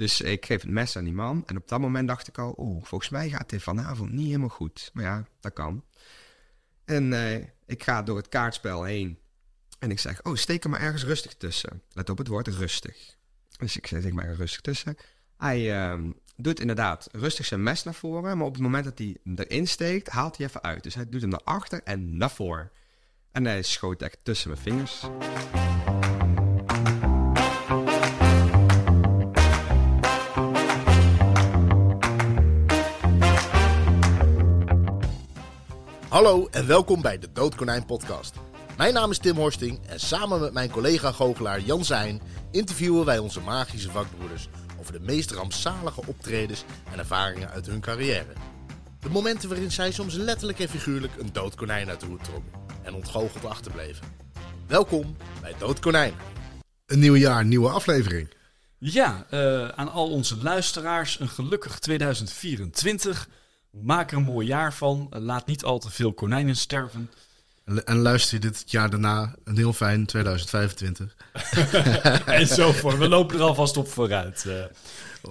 Dus ik geef het mes aan die man. En op dat moment dacht ik al, oeh, volgens mij gaat dit vanavond niet helemaal goed. Maar ja, dat kan. En eh, ik ga door het kaartspel heen. En ik zeg, oh, steek er maar ergens rustig tussen. Let op het woord rustig. Dus ik ik maar rustig tussen. Hij ehm, doet inderdaad rustig zijn mes naar voren. Maar op het moment dat hij erin steekt, haalt hij even uit. Dus hij doet hem naar achter en naar voren. En hij schoot echt tussen mijn vingers. Hallo en welkom bij de Doodkonijn podcast. Mijn naam is Tim Horsting en samen met mijn collega goochelaar Jan Zijn interviewen wij onze magische vakbroeders over de meest rampzalige optredens en ervaringen uit hun carrière. De momenten waarin zij soms letterlijk en figuurlijk een doodkonijn uit de hoed trokken en ontgoocheld achterbleven. Welkom bij Doodkonijn. Een nieuw jaar, nieuwe aflevering. Ja, eh, aan al onze luisteraars een gelukkig 2024. Maak er een mooi jaar van. Laat niet al te veel konijnen sterven. En, luister je dit jaar daarna een heel fijn 2025. en zo voor. We lopen er alvast op vooruit. eh.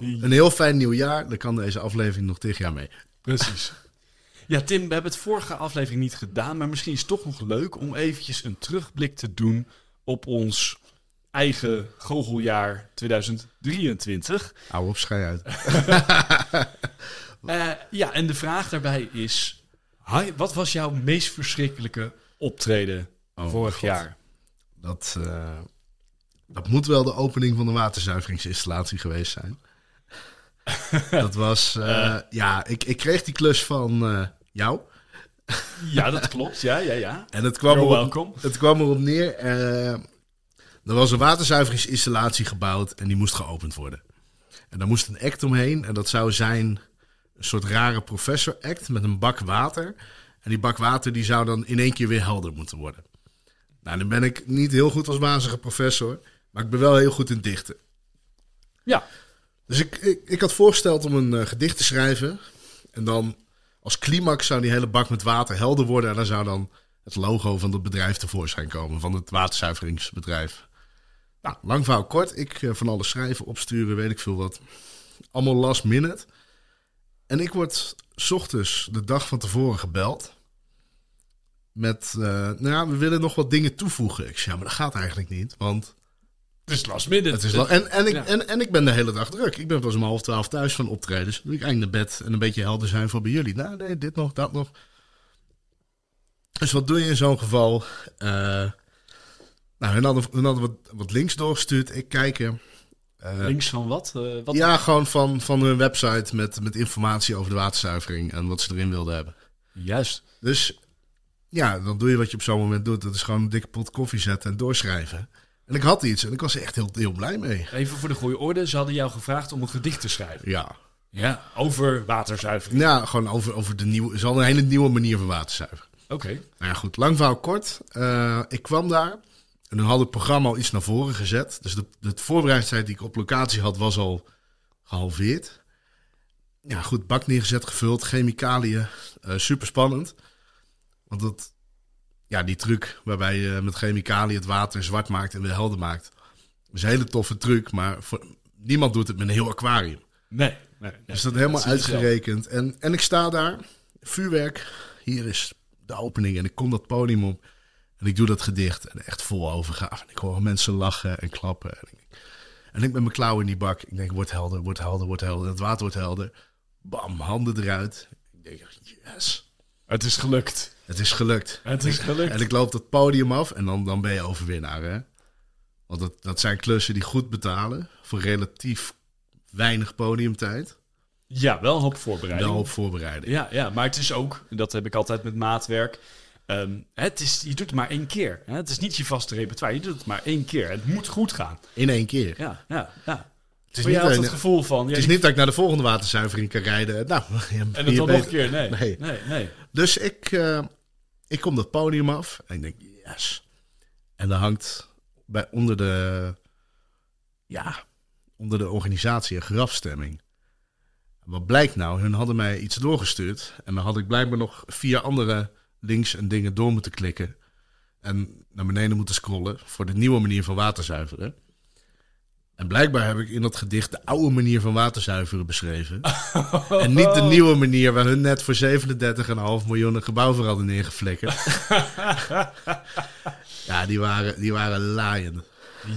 Een heel fijn nieuw jaar. Daar kan deze aflevering nog tegen jaar mee. precies. Ja, Tim, we hebben het vorige aflevering niet gedaan. Maar misschien is het toch nog leuk om eventjes een terugblik te doen op ons eigen goocheljaar 2023. Hou op, schei uit. Eh, ja, en de vraag daarbij is: wat was jouw meest verschrikkelijke optreden Oh, vorig God. jaar? Dat, eh, dat moet wel de opening van de waterzuiveringsinstallatie geweest zijn. dat was, eh, ja, ik, ik kreeg die klus van jou. Ja, dat klopt. Ja, ja, ja. En het kwam, You're erop, welcome. het kwam erop neer. er was een waterzuiveringsinstallatie gebouwd en die moest geopend worden. En daar moest een act omheen. En dat zou zijn een soort rare professor act met een bak water. En die bak water die zou dan in één keer weer helder moeten worden. Nou, dan ben ik niet heel goed als wazige professor. Maar ik ben wel heel goed in dichten. Ja, Dus ik, ik, ik had voorgesteld om een eh, gedicht te schrijven. En dan als climax zou die hele bak met water helder worden. En dan zou dan het logo van het bedrijf tevoorschijn komen. Van het waterzuiveringsbedrijf. Nou, lang verhaal kort. Ik eh, van alles schrijven, opsturen, weet ik veel wat. Allemaal last minute. En ik word 's ochtends de dag van tevoren gebeld. Met, eh, nou ja, we willen nog wat dingen toevoegen. Ik zeg, ja, maar dat gaat eigenlijk niet. Want het is last minute. het is la- en, en, ik, Ja. en, en ik ben de hele dag druk. Ik ben pas om half twaalf thuis van optredens. Dan doe ik eigenlijk naar bed en een beetje helder zijn voor bij jullie. Nou, nee, dit nog, dat nog. Dus wat doe je in zo'n geval? Eh, nou, hun hadden, hun hadden wat, wat links doorgestuurd. Ik kijk er. Eh, Links van wat? Eh, wat? ja, gewoon van, van hun website met, met informatie over de waterzuivering en wat ze erin wilden hebben. Juist. Dus ja, dan doe je wat je op zo'n moment doet. Dat is gewoon een dikke pot koffie zetten en doorschrijven. En ik had iets en ik was er echt heel, heel blij mee. Even voor de goede orde. Ze hadden jou gevraagd om een gedicht te schrijven. Ja, Ja, over waterzuivering. Ja, gewoon over, over de nieuwe. Ze hadden een hele nieuwe manier van waterzuiveren. Oké. Nou ja, goed, lang verhaal kort. Eh, ik kwam daar en toen had het programma al iets naar voren gezet. Dus de, de voorbereidingstijd die ik op locatie had, was al gehalveerd. Ja, goed, bak neergezet, gevuld, chemicaliën. eh super spannend. Want dat, ja, die truc waarbij je met chemicaliën het water zwart maakt en weer helder maakt. is een hele toffe truc, maar voor, niemand doet het met een heel aquarium. Nee. nee, nee. Dus dat helemaal uitgerekend. En, en ik sta daar, vuurwerk. Hier is de opening. En ik kom dat podium op. En ik doe dat gedicht. En echt vol overgave. En ik hoor mensen lachen en klappen. En ik, en ik met mijn klauwen in die bak. Ik denk, wordt helder, wordt helder, wordt helder. Het water wordt helder. Bam, handen eruit. Ik denk, yes. Het is gelukt. Het is gelukt. Het is gelukt. En ik loop dat podium af. En dan, dan ben je overwinnaar, hè. Want dat, dat zijn klussen die goed betalen. Voor relatief weinig podiumtijd. Ja, wel een hoop voorbereiding. Wel op voorbereiding. Ja, ja, maar het is ook, dat heb ik altijd met maatwerk. Ehm, het is, je doet het maar één keer. Hè? Het is niet je vaste repertoire. Je doet het maar één keer. Het moet goed gaan. In één keer. Ja, ja, ja. Het is, Maar niet, jij had een- het gevoel van... Ja, het is die- niet dat ik naar de volgende waterzuivering kan rijden. Nou, en dat dan nog een keer. Nee, Nee. nee, nee. Dus ik, eh, ik kom dat podium af en ik denk, yes. En daar hangt bij, onder, de, ja, onder de organisatie een grafstemming. Wat blijkt nou? Hun hadden mij iets doorgestuurd. En dan had ik blijkbaar nog vier andere links en dingen door moeten klikken. En naar beneden moeten scrollen voor de nieuwe manier van waterzuiveren. En blijkbaar heb ik in dat gedicht de oude manier van waterzuiveren beschreven. En niet de nieuwe manier waar hun net voor 37,5 miljoen een gebouw voor hadden neergeflikkerd. ja, die waren, die waren laaien.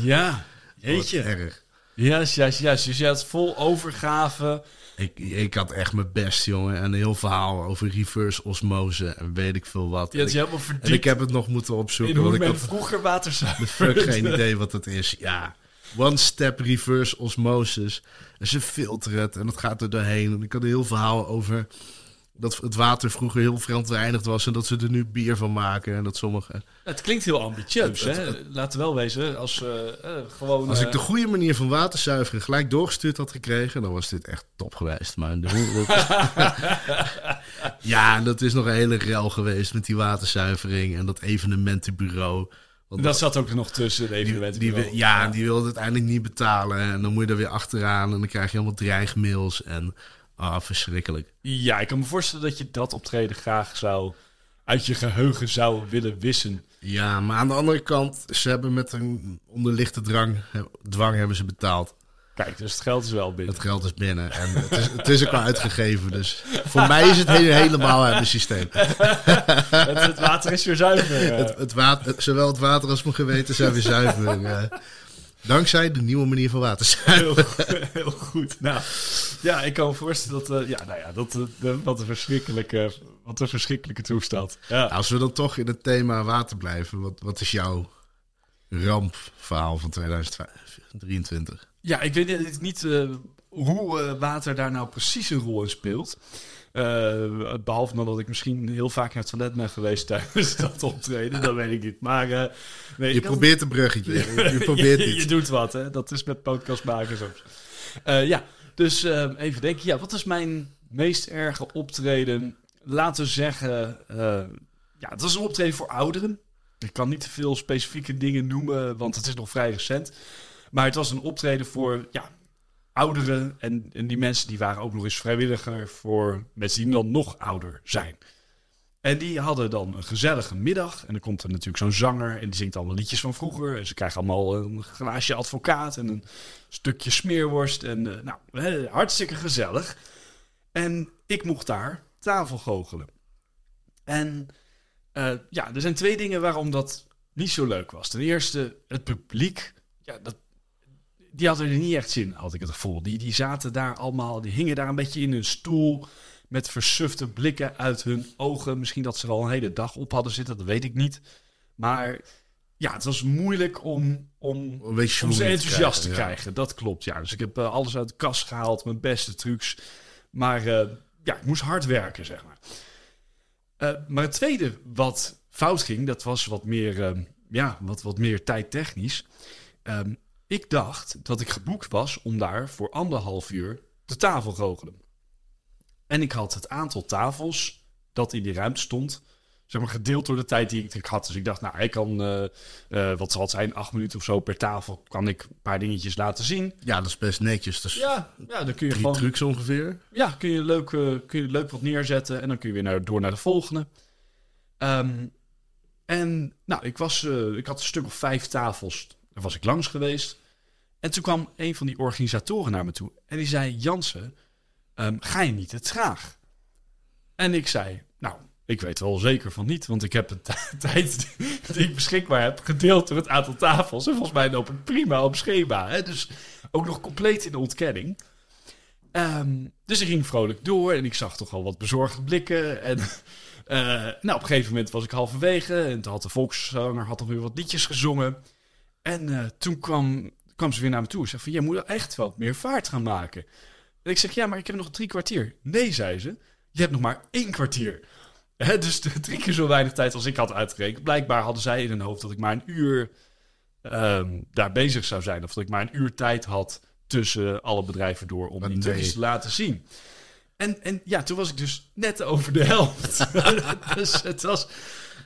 Ja, Wat jeetje. erg. Juist, juist, juist. Dus je had vol overgave. Ik, ik had echt mijn best, jongen. En een heel verhaal over reverse osmose en weet ik veel wat. Je en, je ik, en heb het nog moeten in opzoeken. hoe Want ik men vroeger water de fuck geen idee wat dat is. Ja, one step reverse osmosis. En ze filteren het en dat gaat er doorheen. En ik had een heel verhaal over dat het water vroeger heel verontreinigd was... en dat ze er nu bier van maken. En dat sommige... Het klinkt heel ambitieus, hè? Laten we wel wezen, als eh, eh, gewoon... Als eh, ik de goede manier van waterzuiveren gelijk doorgestuurd had gekregen... dan was dit echt top geweest. Maar de- ja, en dat is nog een hele rel geweest met die waterzuivering... en dat evenementenbureau... Want dat zat ook nog tussen de Die, evenementen. die, wil- ja, die wilde uiteindelijk niet betalen. En dan moet je er weer achteraan. En dan krijg je allemaal dreigmails. En ah, verschrikkelijk. Ja, ik kan me voorstellen dat je dat optreden graag zou uit je geheugen zou willen wissen. Ja, maar aan de andere kant, ze hebben met een onderlichte drang, dwang hebben ze betaald. Kijk, dus het geld is wel binnen. Het geld is binnen. En het is, het is ook al uitgegeven. Dus voor mij is het he- helemaal uit het systeem. het, het water is weer zuiver. eh. Het, het water, zowel het water als mijn geweten zijn weer zuiver. Dankzij de nieuwe manier van waterzuiveren. Heel, heel goed. Nou, ja, ik kan me voorstellen dat... eh, ja, nou ja, dat, eh, wat, een verschrikkelijke, wat een verschrikkelijke toestand. Ja. Als we dan toch in het thema water blijven, wat, wat is jouw rampverhaal van 2023? Ja, ik weet niet- eh, hoe water daar nou precies een rol in speelt. Eh, behalve dat ik misschien heel vaak naar het toilet ben geweest tijdens dat optreden. Dat weet ik niet. Maar eh, nee, Je probeert een bruggetje. Je probeert je, je doet wat, hè? Dat is met podcast maken soms. Eh, ja, dus eh, even denken. Ja, wat is mijn meest erge optreden? Laten we zeggen... ja, het was een optreden voor ouderen. Ik kan niet te veel specifieke dingen noemen, want het is nog vrij recent. Maar het was een optreden voor ja, ouderen. En, en die mensen die waren ook nog eens vrijwilliger voor mensen die dan nog ouder zijn. En die hadden dan een gezellige middag. En dan komt er natuurlijk zo'n zanger en die zingt allemaal liedjes van vroeger. En ze krijgen allemaal een glaasje advocaat en een stukje smeerworst. En eh, nou, hartstikke gezellig. En ik mocht daar tafel goochelen. En eh, ja, er zijn twee dingen waarom dat niet zo leuk was. Ten eerste, het publiek. Ja, dat, die hadden er niet echt zin, in, had ik het gevoel. Die, die zaten daar allemaal, die hingen daar een beetje in hun stoel. Met versufte blikken uit hun ogen. Misschien dat ze er al een hele dag op hadden zitten, dat weet ik niet. Maar ja, het was moeilijk om, om, om ze enthousiast te krijgen, krijgen. Dat klopt, ja. Dus ik heb eh, alles uit de kast gehaald, mijn beste trucs. Maar eh, ja, ik moest hard werken, zeg maar. Eh, maar het tweede wat fout ging, dat was wat meer, ja, wat, wat meer tijdtechnisch. Ehm, ik dacht dat ik geboekt was om daar voor anderhalf uur de tafel goochelen. En ik had het aantal tafels dat in die ruimte stond, zeg maar, gedeeld door de tijd die ik had. Dus ik dacht, nou, ik kan, eh, eh, wat zal het zijn, acht minuten of zo per tafel, kan ik een paar dingetjes laten zien. Ja, dat is best netjes. Dus Ja, ja dan kun je drie gewoon trucs ongeveer. ja, kun je, leuk, eh, kun je leuk wat neerzetten en dan kun je weer naar, door naar de volgende. Ehm, en nou, ik, was, ik had een stuk of vijf tafels, daar was ik langs geweest. En toen kwam een van die organisatoren naar me toe en die zei: Jansen, ehm, ga je niet te traag? En ik zei: Nou, ik weet wel zeker van niet, want ik heb t- tijd die ik beschikbaar heb gedeeld door het aantal tafels. En volgens mij loop ik prima op schema. Hè? Dus ook nog compleet in de ontkenning. Ehm, dus ik ging vrolijk door en ik zag toch al wat bezorgde blikken. En eh, nou, op een gegeven moment was ik halverwege en toen had de volkszanger had alweer wat liedjes gezongen. En eh, toen kwam, kwam ze weer naar me toe en zei van, jij moet echt wat meer vaart gaan maken. En ik zeg, ja, maar ik heb nog drie kwartier. Nee, zei ze, je hebt nog maar één kwartier. Hè, dus drie keer zo weinig tijd als ik had uitgerekend. Blijkbaar hadden zij in hun hoofd dat ik maar een uur ehm, daar bezig zou zijn. Of dat ik maar een uur tijd had tussen alle bedrijven door om die nee. te laten zien. En, en ja, toen was ik dus net over de helft. dus het was,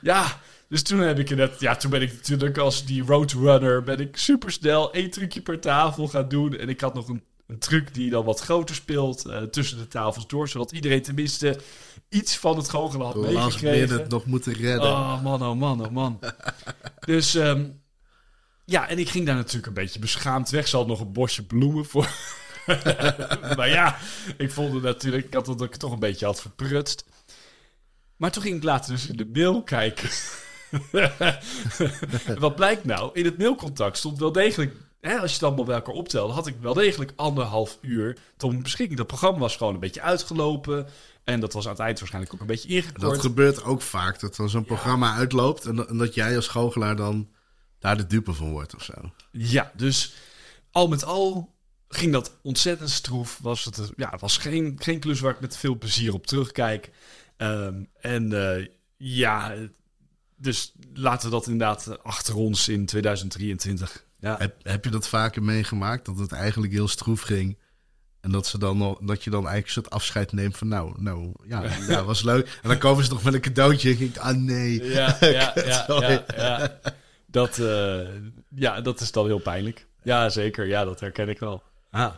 ja, dus toen heb ik net, ja, toen ben ik natuurlijk als die roadrunner, ben ik supersnel één trucje per tafel gaan doen. En ik had nog een, een truc die dan wat groter speelt eh, tussen de tafels door, zodat iedereen tenminste iets van het goochelen had Last meegekregen. minute nog moeten redden. Oh man, oh man, oh man. dus, ehm, Ja, en ik ging daar natuurlijk een beetje beschaamd weg. Ze had nog een bosje bloemen voor. maar ja, ik vond het natuurlijk... Ik had het dat ik toch een beetje had verprutst. Maar toen ging ik later dus in de mail kijken. Wat blijkt nou? In het mailcontact stond wel degelijk... Hè, als je het allemaal bij elkaar optelde... had ik wel degelijk anderhalf uur tot mijn beschikking. Dat programma was gewoon een beetje uitgelopen. En dat was aan het eind waarschijnlijk ook een beetje ingekort. Dat gebeurt ook vaak, dat dan zo'n programma uitloopt... En, dat- en dat jij als goochelaar dan daar de dupe van wordt of zo. Ja, dus al met al ging dat ontzettend stroef. Was het, ja, het was geen, geen klus waar ik met veel plezier op terugkijk. Ehm, en eh, ja, dus laten we dat inderdaad achter ons in 2023. Ja, Heb, heb je dat vaker meegemaakt, dat het eigenlijk heel stroef ging... En dat, ze dan nog, dat je dan eigenlijk een soort afscheid neemt van nou, nou ja, ja, was leuk. En dan komen ze nog met een cadeautje en ik denk, ah nee. ja, ja, ja, ja, ja. Dat, eh, ja, dat is dan heel pijnlijk. Ja, zeker. Ja, dat herken ik wel. Ah.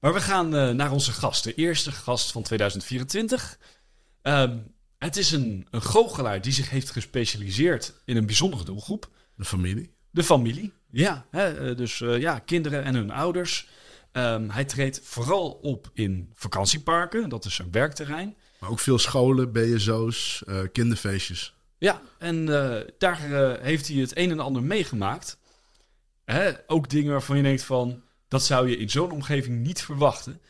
Maar we gaan eh, naar onze gast. De eerste gast van 2024. Ehm, het is een, een goochelaar die zich heeft gespecialiseerd in een bijzondere doelgroep. De familie. De familie. Ja, hè, eh, dus eh, ja, kinderen en hun ouders. Ehm, hij treedt vooral op in vakantieparken. Dat is zijn werkterrein. Maar ook veel scholen, BSO's, eh, kinderfeestjes. Ja, en eh, daar heeft hij het een en ander meegemaakt. Hè, ook dingen waarvan je denkt van... dat zou je in zo'n omgeving niet verwachten.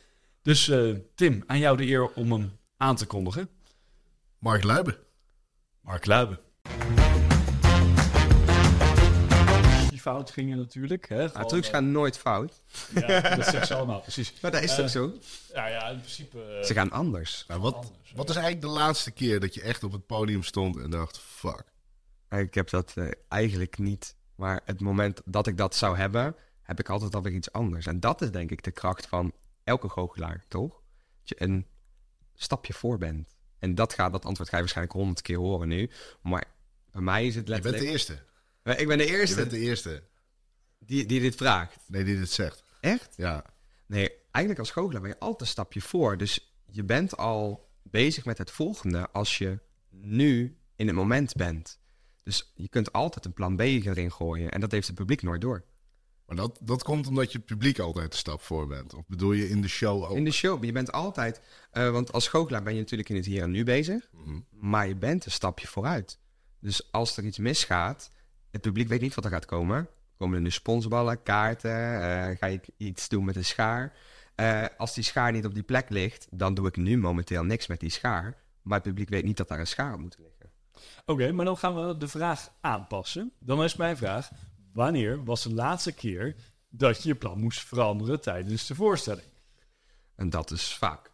Dus eh, Tim, aan jou de eer om hem aan te kondigen. Mark Luiben. Mark Luiben. Die fout gingen natuurlijk. Hè, gewoon, trucs gaan nooit fout. eh, ja, dat zegt ze allemaal, precies. Maar dat is Eh, toch zo? Ja, ja, in principe... eh, Ze gaan anders. Nou, wat, wat is eigenlijk de laatste keer dat je echt op het podium stond en dacht, fuck. Ik heb dat eh, eigenlijk niet. Maar het moment dat ik dat zou hebben, heb ik altijd alweer iets anders. En dat is denk ik de kracht van elke goochelaar, toch? Dat je een stapje voor bent. En dat gaat, dat antwoord ga je waarschijnlijk honderd keer horen nu. Maar bij mij is het Je bent letterlijk... de eerste. Ik ben de Je eerste bent de eerste. die, die dit vraagt. Nee, die dit zegt. Echt? Ja. Nee, eigenlijk als goochelaar ben je altijd een stapje voor. Dus je bent al bezig met het volgende als je nu in het moment bent. Dus je kunt altijd een plan B erin gooien. En dat heeft het publiek nooit door. Maar dat, dat komt omdat je het publiek altijd een stap voor bent. Of bedoel je in de show ook? In de show, je bent altijd... eh, want als goochelaar ben je natuurlijk in het hier en nu bezig. Mhm. Maar je bent een stapje vooruit. Dus als er iets misgaat, het publiek weet niet wat er gaat komen. Komen er nu sponsorballen, kaarten, eh, ga ik iets doen met een schaar. Eh, als die schaar niet op die plek ligt, dan doe ik nu momenteel niks met die schaar. Maar het publiek weet niet dat daar een schaar op moet liggen. Oké, maar dan gaan we de vraag aanpassen. Dan is mijn vraag: wanneer was de laatste keer dat je je plan moest veranderen tijdens de voorstelling? En dat is vaak.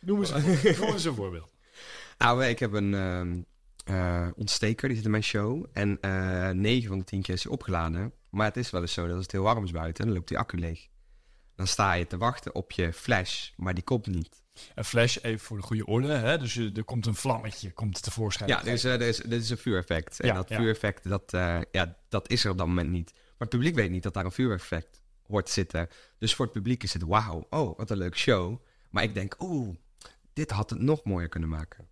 Noem eens een, noem eens een voorbeeld. Nou, ik heb een ehm, eh, ontsteker, die zit in mijn show. En eh 9 van de 10 keer is hij opgeladen. Maar het is wel eens zo dat als het heel warm is buiten, dan loopt die accu leeg. Dan sta je te wachten op je flash, maar die komt niet. Een flash, even voor de goede orde. Hè? Dus je, er komt een vlammetje komt tevoorschijn. Ja, dus, eh, dus, dit is een vuureffect. En Ja, dat ja. vuureffect, dat, eh, ja, dat is er op dat moment niet. Maar het publiek weet niet dat daar een vuureffect hoort zitten. Dus voor het publiek is het wauw, oh, wat een leuke show. Maar ik denk, oeh, dit had het nog mooier kunnen maken.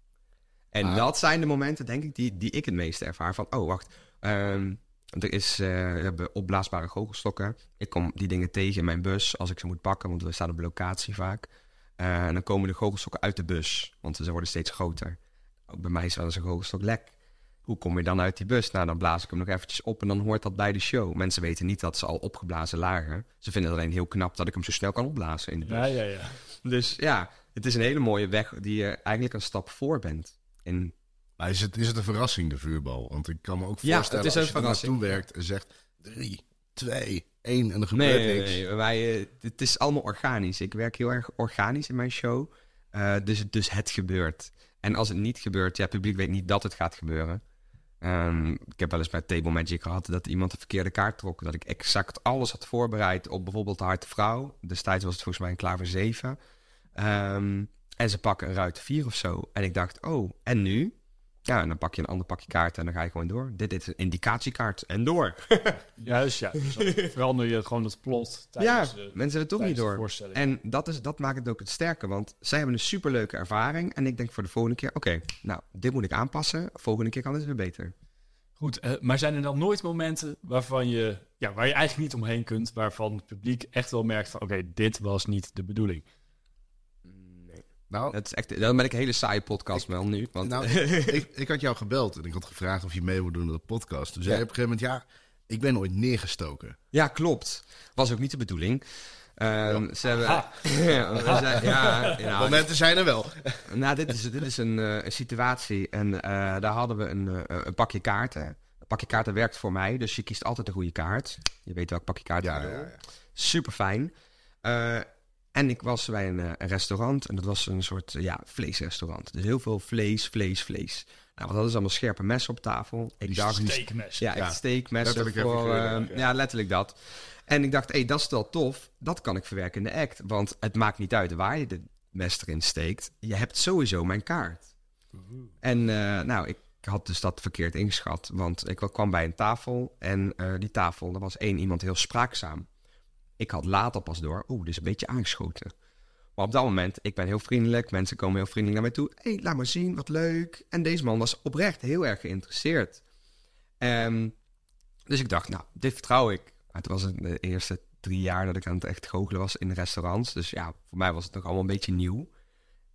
En Maar- dat zijn de momenten, denk ik, die, die ik het meeste ervaar. Van, oh, wacht, ehm, er is, eh, we hebben opblaasbare goochelstokken. Ik kom die dingen tegen in mijn bus als ik ze moet pakken, want we staan op locatie vaak. Eh, en dan komen de goochelstokken uit de bus, want ze worden steeds groter. Ook bij mij is wel eens een goochelstok lek. Hoe kom je dan uit die bus? Nou, dan blaas ik hem nog eventjes op en dan hoort dat bij de show. Mensen weten niet dat ze al opgeblazen lagen. Ze vinden het alleen heel knap dat ik hem zo snel kan opblazen in de bus. ja, ja. ja. Dus ja, het is een hele mooie weg die je eigenlijk een stap voor bent. En Maar is het, is het een verrassing, de vuurbal? Want ik kan me ook Ja, voorstellen, het is als je er verrassing. naartoe werkt en zegt... Drie, twee, één en er gebeurt nee, niks. nee, wij, eh, het is allemaal organisch. Ik werk heel erg organisch in mijn show. Eh, dus, dus het gebeurt. En als het niet gebeurt, ja, het publiek weet niet dat het gaat gebeuren. Ehm, ik heb wel eens bij Table Magic gehad dat iemand de verkeerde kaart trok. Dat ik exact alles had voorbereid op bijvoorbeeld de harte vrouw. Destijds was het volgens mij een klaver 7. Ehm, en ze pakken een ruit 4 of zo. En ik dacht, oh, en nu? Ja, en dan pak je een ander pakje kaarten en dan ga je gewoon door. Dit is een indicatiekaart en door. Juist, ja. Dus dan verander je gewoon het plot ja, tijdens, de, mensen hebben het toch niet door. En dat, is, dat maakt het ook het sterke, want zij hebben een superleuke ervaring. En ik denk voor de volgende keer, oké, nou, dit moet ik aanpassen. Volgende keer kan het weer beter. Goed, eh, maar zijn er dan nooit momenten waarvan je, ja, waar je eigenlijk niet omheen kunt, waarvan het publiek echt wel merkt van, oké, dit was niet de bedoeling. Nou, Dat is echt, dan ben ik een hele saaie podcast wel nu. Want, nou ik, ik had jou gebeld en ik had gevraagd of je mee wilde doen aan de podcast. Toen zei je op een gegeven moment, ja, ik ben ooit neergestoken. ja, klopt. Was ook niet de bedoeling. Ehm, ze hebben, ja, ja, ja, Momenten zijn er wel. Nou, dit is, dit is een, eh, situatie. En eh, daar hadden we een, eh, een pakje kaarten. Een pakje kaarten werkt voor mij, dus je kiest altijd de goede kaart. Je weet welk pakje kaarten ja. Super fijn. En ik was bij een, eh, een restaurant en dat was een soort eh, ja, vleesrestaurant. Dus heel veel vlees, vlees, vlees. Nou, wat hadden ze allemaal scherpe messen op tafel. Ik Die dacht, steekmes. ja, echt steekmessen letterlijk voor... gekleurd, ja. letterlijk dat. En ik dacht, hé, dat is wel tof. Dat kan ik verwerken in de act. Want het maakt niet uit waar je de mes erin steekt. Je hebt sowieso mijn kaart. En nou, ik had dus dat verkeerd ingeschat. Want ik kwam bij een tafel en die tafel, er was één iemand heel spraakzaam. Ik had later pas door, oeh, dit is een beetje aangeschoten. Maar op dat moment, ik ben heel vriendelijk. Mensen komen heel vriendelijk naar mij toe. Hé, hey, laat maar zien, wat leuk. En deze man was oprecht heel erg geïnteresseerd. Ehm, dus ik dacht, nou, dit vertrouw ik. Het was de eerste drie jaar dat ik aan het echt goochelen was in restaurants. Dus ja, voor mij was het nog allemaal een beetje nieuw.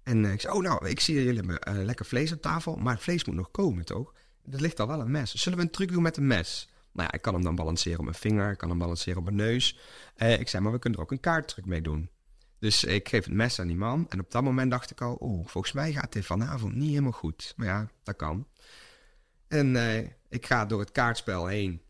En eh, ik zei, oh nou, ik zie dat jullie eh, lekker vlees op tafel. Maar het vlees moet nog komen, toch? Er ligt al wel een mes. Zullen we een truc doen met een mes? Nou ja, ik kan hem dan balanceren op mijn vinger. Ik kan hem balanceren op mijn neus. Eh, ik zei, maar we kunnen er ook een kaarttruc mee doen. Dus ik geef het mes aan die man. En op dat moment dacht ik al, oeh, volgens mij gaat dit vanavond niet helemaal goed. Maar ja, dat kan. En eh, ik ga door het kaartspel heen.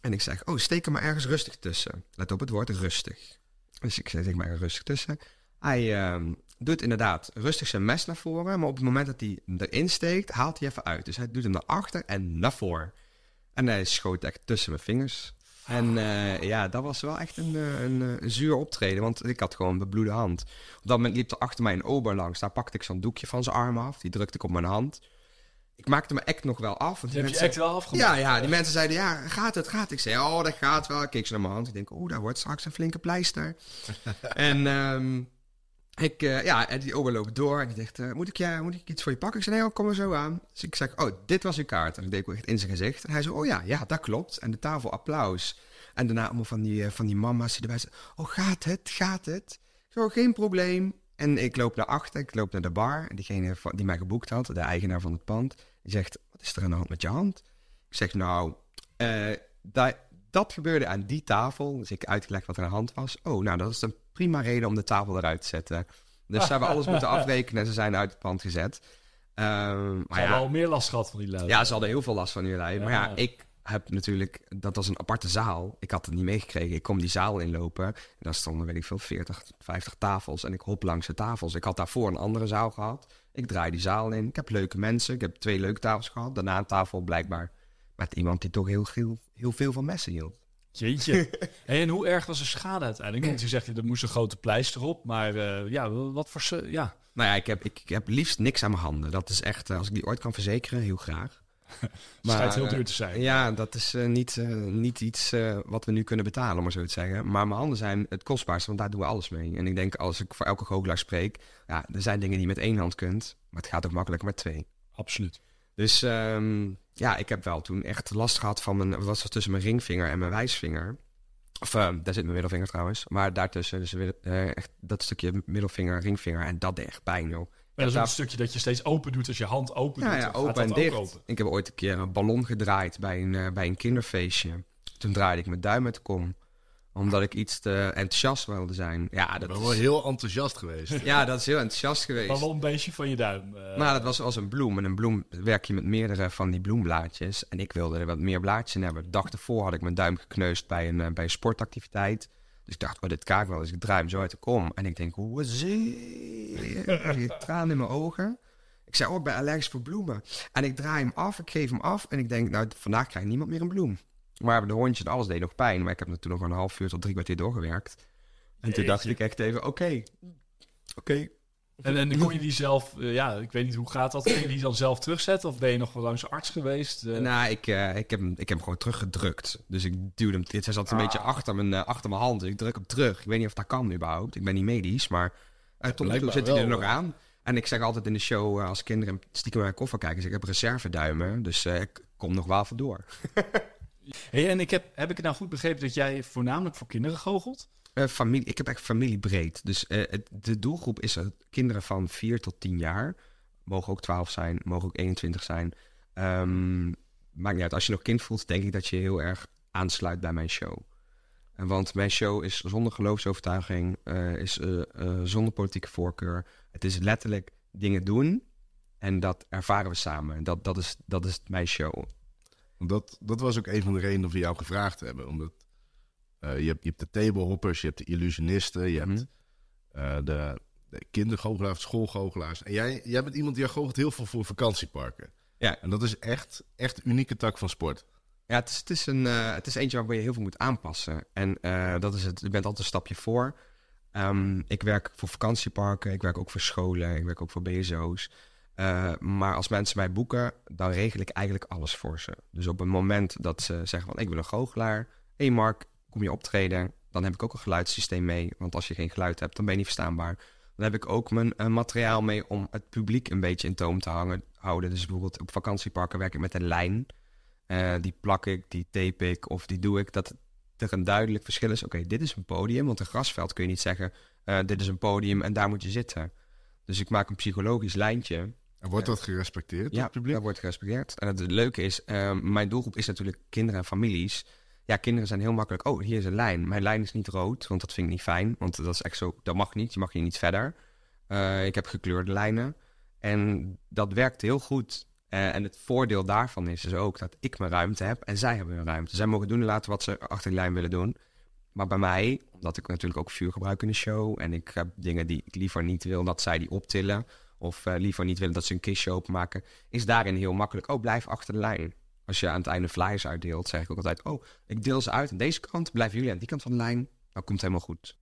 En ik zeg, oh, steek er maar ergens rustig tussen. Let op het woord rustig. Dus ik zeg maar rustig tussen. Hij ehm, doet inderdaad rustig zijn mes naar voren. Maar op het moment dat hij hem erin steekt, haalt hij even uit. Dus hij doet hem naar achter en naar voren. En hij schoot echt tussen mijn vingers. En eh, ja, dat was wel echt een, eh, een, eh, een zuur optreden, want ik had gewoon een bebloede hand. Op dat moment liep er achter mij een ober langs. Daar pakte ik zo'n doekje van zijn arm af. Die drukte ik op mijn hand. Ik maakte mijn act nog wel af. Want die heb je mensen- echt wel afgemaakt. ja, ja, die mensen zeiden, ja, gaat het, gaat het? Ik zei, oh, dat gaat wel. Ik keek ze naar mijn hand. Ik denk, oh, daar wordt straks een flinke pleister. en ehm, ik, eh, ja, en die ober loopt door. En die zegt, eh, moet, ik, ja, moet ik iets voor je pakken? Ik zei, nee, oh, kom er zo aan. Dus ik zeg, oh, dit was uw kaart. En ik deed ook echt in zijn gezicht. En hij zei, oh ja, ja, dat klopt. En de tafel applaus. En daarna allemaal van die, eh, van die mama's die erbij zeiden, oh, gaat het, gaat het? Zo, geen probleem. En ik loop naar achter, ik loop naar de bar. En diegene die mij geboekt had, de eigenaar van het pand, zegt, wat is er aan de hand met je hand? Ik zeg, nou, dat, dat gebeurde aan die tafel. Dus ik uitgelegd wat er aan de hand was. Oh, nou, dat is een prima reden om de tafel eruit te zetten. Dus ze hebben alles moeten afrekenen en ze zijn uit het pand gezet. Ehm, Maar maar ja, wel meer last gehad van die lui. ja, ze hadden heel veel last van jullie. Maar ja, Ja. ik heb natuurlijk... Dat was een aparte zaal. Ik had het niet meegekregen. Ik kom die zaal inlopen. En daar stonden, weet ik veel, 40, 50 tafels. En ik hop langs de tafels. Ik had daarvoor een andere zaal gehad. Ik draai die zaal in. Ik heb leuke mensen. Ik heb twee leuke tafels gehad. Daarna een tafel blijkbaar met iemand die toch heel, heel, heel veel van messen hield. Jeetje. En hoe erg was de schade uiteindelijk? Want je zegt, er moest een grote pleister op. Maar eh, ja, wat voor... se- Ja, Nou ja, ik heb, ik, ik heb liefst niks aan mijn handen. Dat is echt, eh, als ik die ooit kan verzekeren, heel graag. schijnt heel eh, duur te zijn. Ja, dat is niet, niet iets wat we nu kunnen betalen, om maar zo te zeggen. Maar mijn handen zijn het kostbaarste, want daar doen we alles mee. En ik denk, als ik voor elke goochelaar spreek, ja, er zijn dingen die je met één hand kunt, maar het gaat ook makkelijker met twee. Absoluut. Dus ehm, ja, ik heb wel toen echt last gehad van mijn, wat was tussen mijn ringvinger en mijn wijsvinger. Of eh, daar zit mijn middelvinger trouwens. Maar daartussen, dus eh, echt dat stukje middelvinger, ringvinger. En dat deed echt pijn, joh. Maar dat is ook een stukje dat je steeds open doet. Als je hand open Ja, doet, ja, gaat open en dicht. open. Ik heb ooit een keer een ballon gedraaid bij een, eh, bij een kinderfeestje. Toen draaide ik mijn duim met de kom. Omdat ik iets te enthousiast wilde zijn. Ja, Ik dat ben wel is, heel enthousiast geweest. ja, dat is heel enthousiast geweest. Maar wel een beestje van je duim. eh. Nou, dat was als een bloem. En een bloem werk je met meerdere van die bloemblaadjes. En ik wilde er wat meer blaadjes in hebben. De dag ervoor had ik mijn duim gekneusd bij een, eh, bij een sportactiviteit. Dus ik dacht, oh, dit kaak wel. Dus ik draai hem zo uit de kom. En ik denk, hoe zie je tranen in mijn ogen. Ik zei, oh, ik ben allergisch voor bloemen. En ik draai hem af, ik geef hem af. En ik denk, nou, vandaag krijgt niemand meer een bloem. Maar de hondjes en alles deed nog pijn. Maar ik heb er toen nog een half uur tot drie kwartier doorgewerkt. En toen dacht ik echt even, oké. Oké, En, en kon je die zelf, eh, ja, ik weet niet hoe gaat dat. Kun je die dan zelf terugzetten? Of ben je nog wel langs de arts geweest? Eh, Nou, ik, eh, ik, heb hem, ik heb hem gewoon teruggedrukt. Dus ik duwde hem. Dit hij zat een Ah. beetje achter mijn, eh, achter mijn hand. Dus ik druk hem terug. Ik weet niet of dat kan überhaupt. Ik ben niet medisch, maar tot nu toe zit hij er nog aan. En ik zeg altijd in de show, als kinderen stiekem naar mijn koffer kijken, zeg ik heb reserveduimen. Dus eh, k- kom nog wel even door. Hey, en ik heb, heb ik het nou goed begrepen dat jij voornamelijk voor kinderen goochelt? Eh, familie, ik heb echt familiebreed. Dus eh, de doelgroep is er kinderen van 4 tot 10 jaar. Mogen ook 12 zijn, mogen ook 21 zijn. Ehm, maakt niet uit. Als je nog kind voelt, denk ik dat je heel erg aansluit bij mijn show. Want mijn show is zonder geloofsovertuiging, eh, is zonder politieke voorkeur. Het is letterlijk dingen doen en dat ervaren we samen. Dat, dat, is, dat is mijn show. Dat, dat was ook een van de redenen dat we jou gevraagd hebben. Omdat eh, je, hebt, je hebt de tablehoppers, je hebt de illusionisten, je Mhm. hebt eh, de, de kindergoochelaars, schoolgoochelaars. En jij, jij bent iemand die goochelt heel veel voor vakantieparken. Ja. En dat is echt, echt een unieke tak van sport. Ja, het is, het, is een, eh, het is eentje waarbij je heel veel moet aanpassen. En dat is het. Je bent altijd een stapje voor. Ehm, ik werk voor vakantieparken, ik werk ook voor scholen, ik werk ook voor BSO's. Eh, maar als mensen mij boeken, dan regel ik eigenlijk alles voor ze. Dus op het moment dat ze zeggen van ik wil een goochelaar. Hé hey Mark, kom je optreden? Dan heb ik ook een geluidssysteem mee. Want als je geen geluid hebt, dan ben je niet verstaanbaar. Dan heb ik ook mijn eh, materiaal mee om het publiek een beetje in toom te hangen, houden. Dus bijvoorbeeld op vakantieparken werk ik met een lijn. Eh, die plak ik, die tape ik of die doe ik. Dat er een duidelijk verschil is. Oké, dit is een podium. Want een grasveld kun je niet zeggen, dit is een podium en daar moet je zitten. Dus ik maak een psychologisch lijntje. En wordt dat gerespecteerd Ja, het publiek? dat wordt gerespecteerd. En het leuke is, eh, mijn doelgroep is natuurlijk kinderen en families. Ja, kinderen zijn heel makkelijk. Oh, hier is een lijn. Mijn lijn is niet rood, want dat vind ik niet fijn. Want dat is echt zo, dat mag niet. Je mag hier niet verder. Eh, ik heb gekleurde lijnen. En dat werkt heel goed. Eh, en het voordeel daarvan is dus ook dat ik mijn ruimte heb en zij hebben hun ruimte. Zij mogen doen en laten wat ze achter die lijn willen doen. Maar bij mij, omdat ik natuurlijk ook vuur gebruik in de show... en ik heb dingen die ik liever niet wil dat zij die optillen... of eh, liever niet willen dat ze een kistje openmaken... is daarin heel makkelijk. Oh, blijf achter de lijn. Als je aan het einde flyers uitdeelt, zeg ik ook altijd... oh, ik deel ze uit aan deze kant, blijven jullie aan die kant van de lijn. Dan komt het helemaal goed.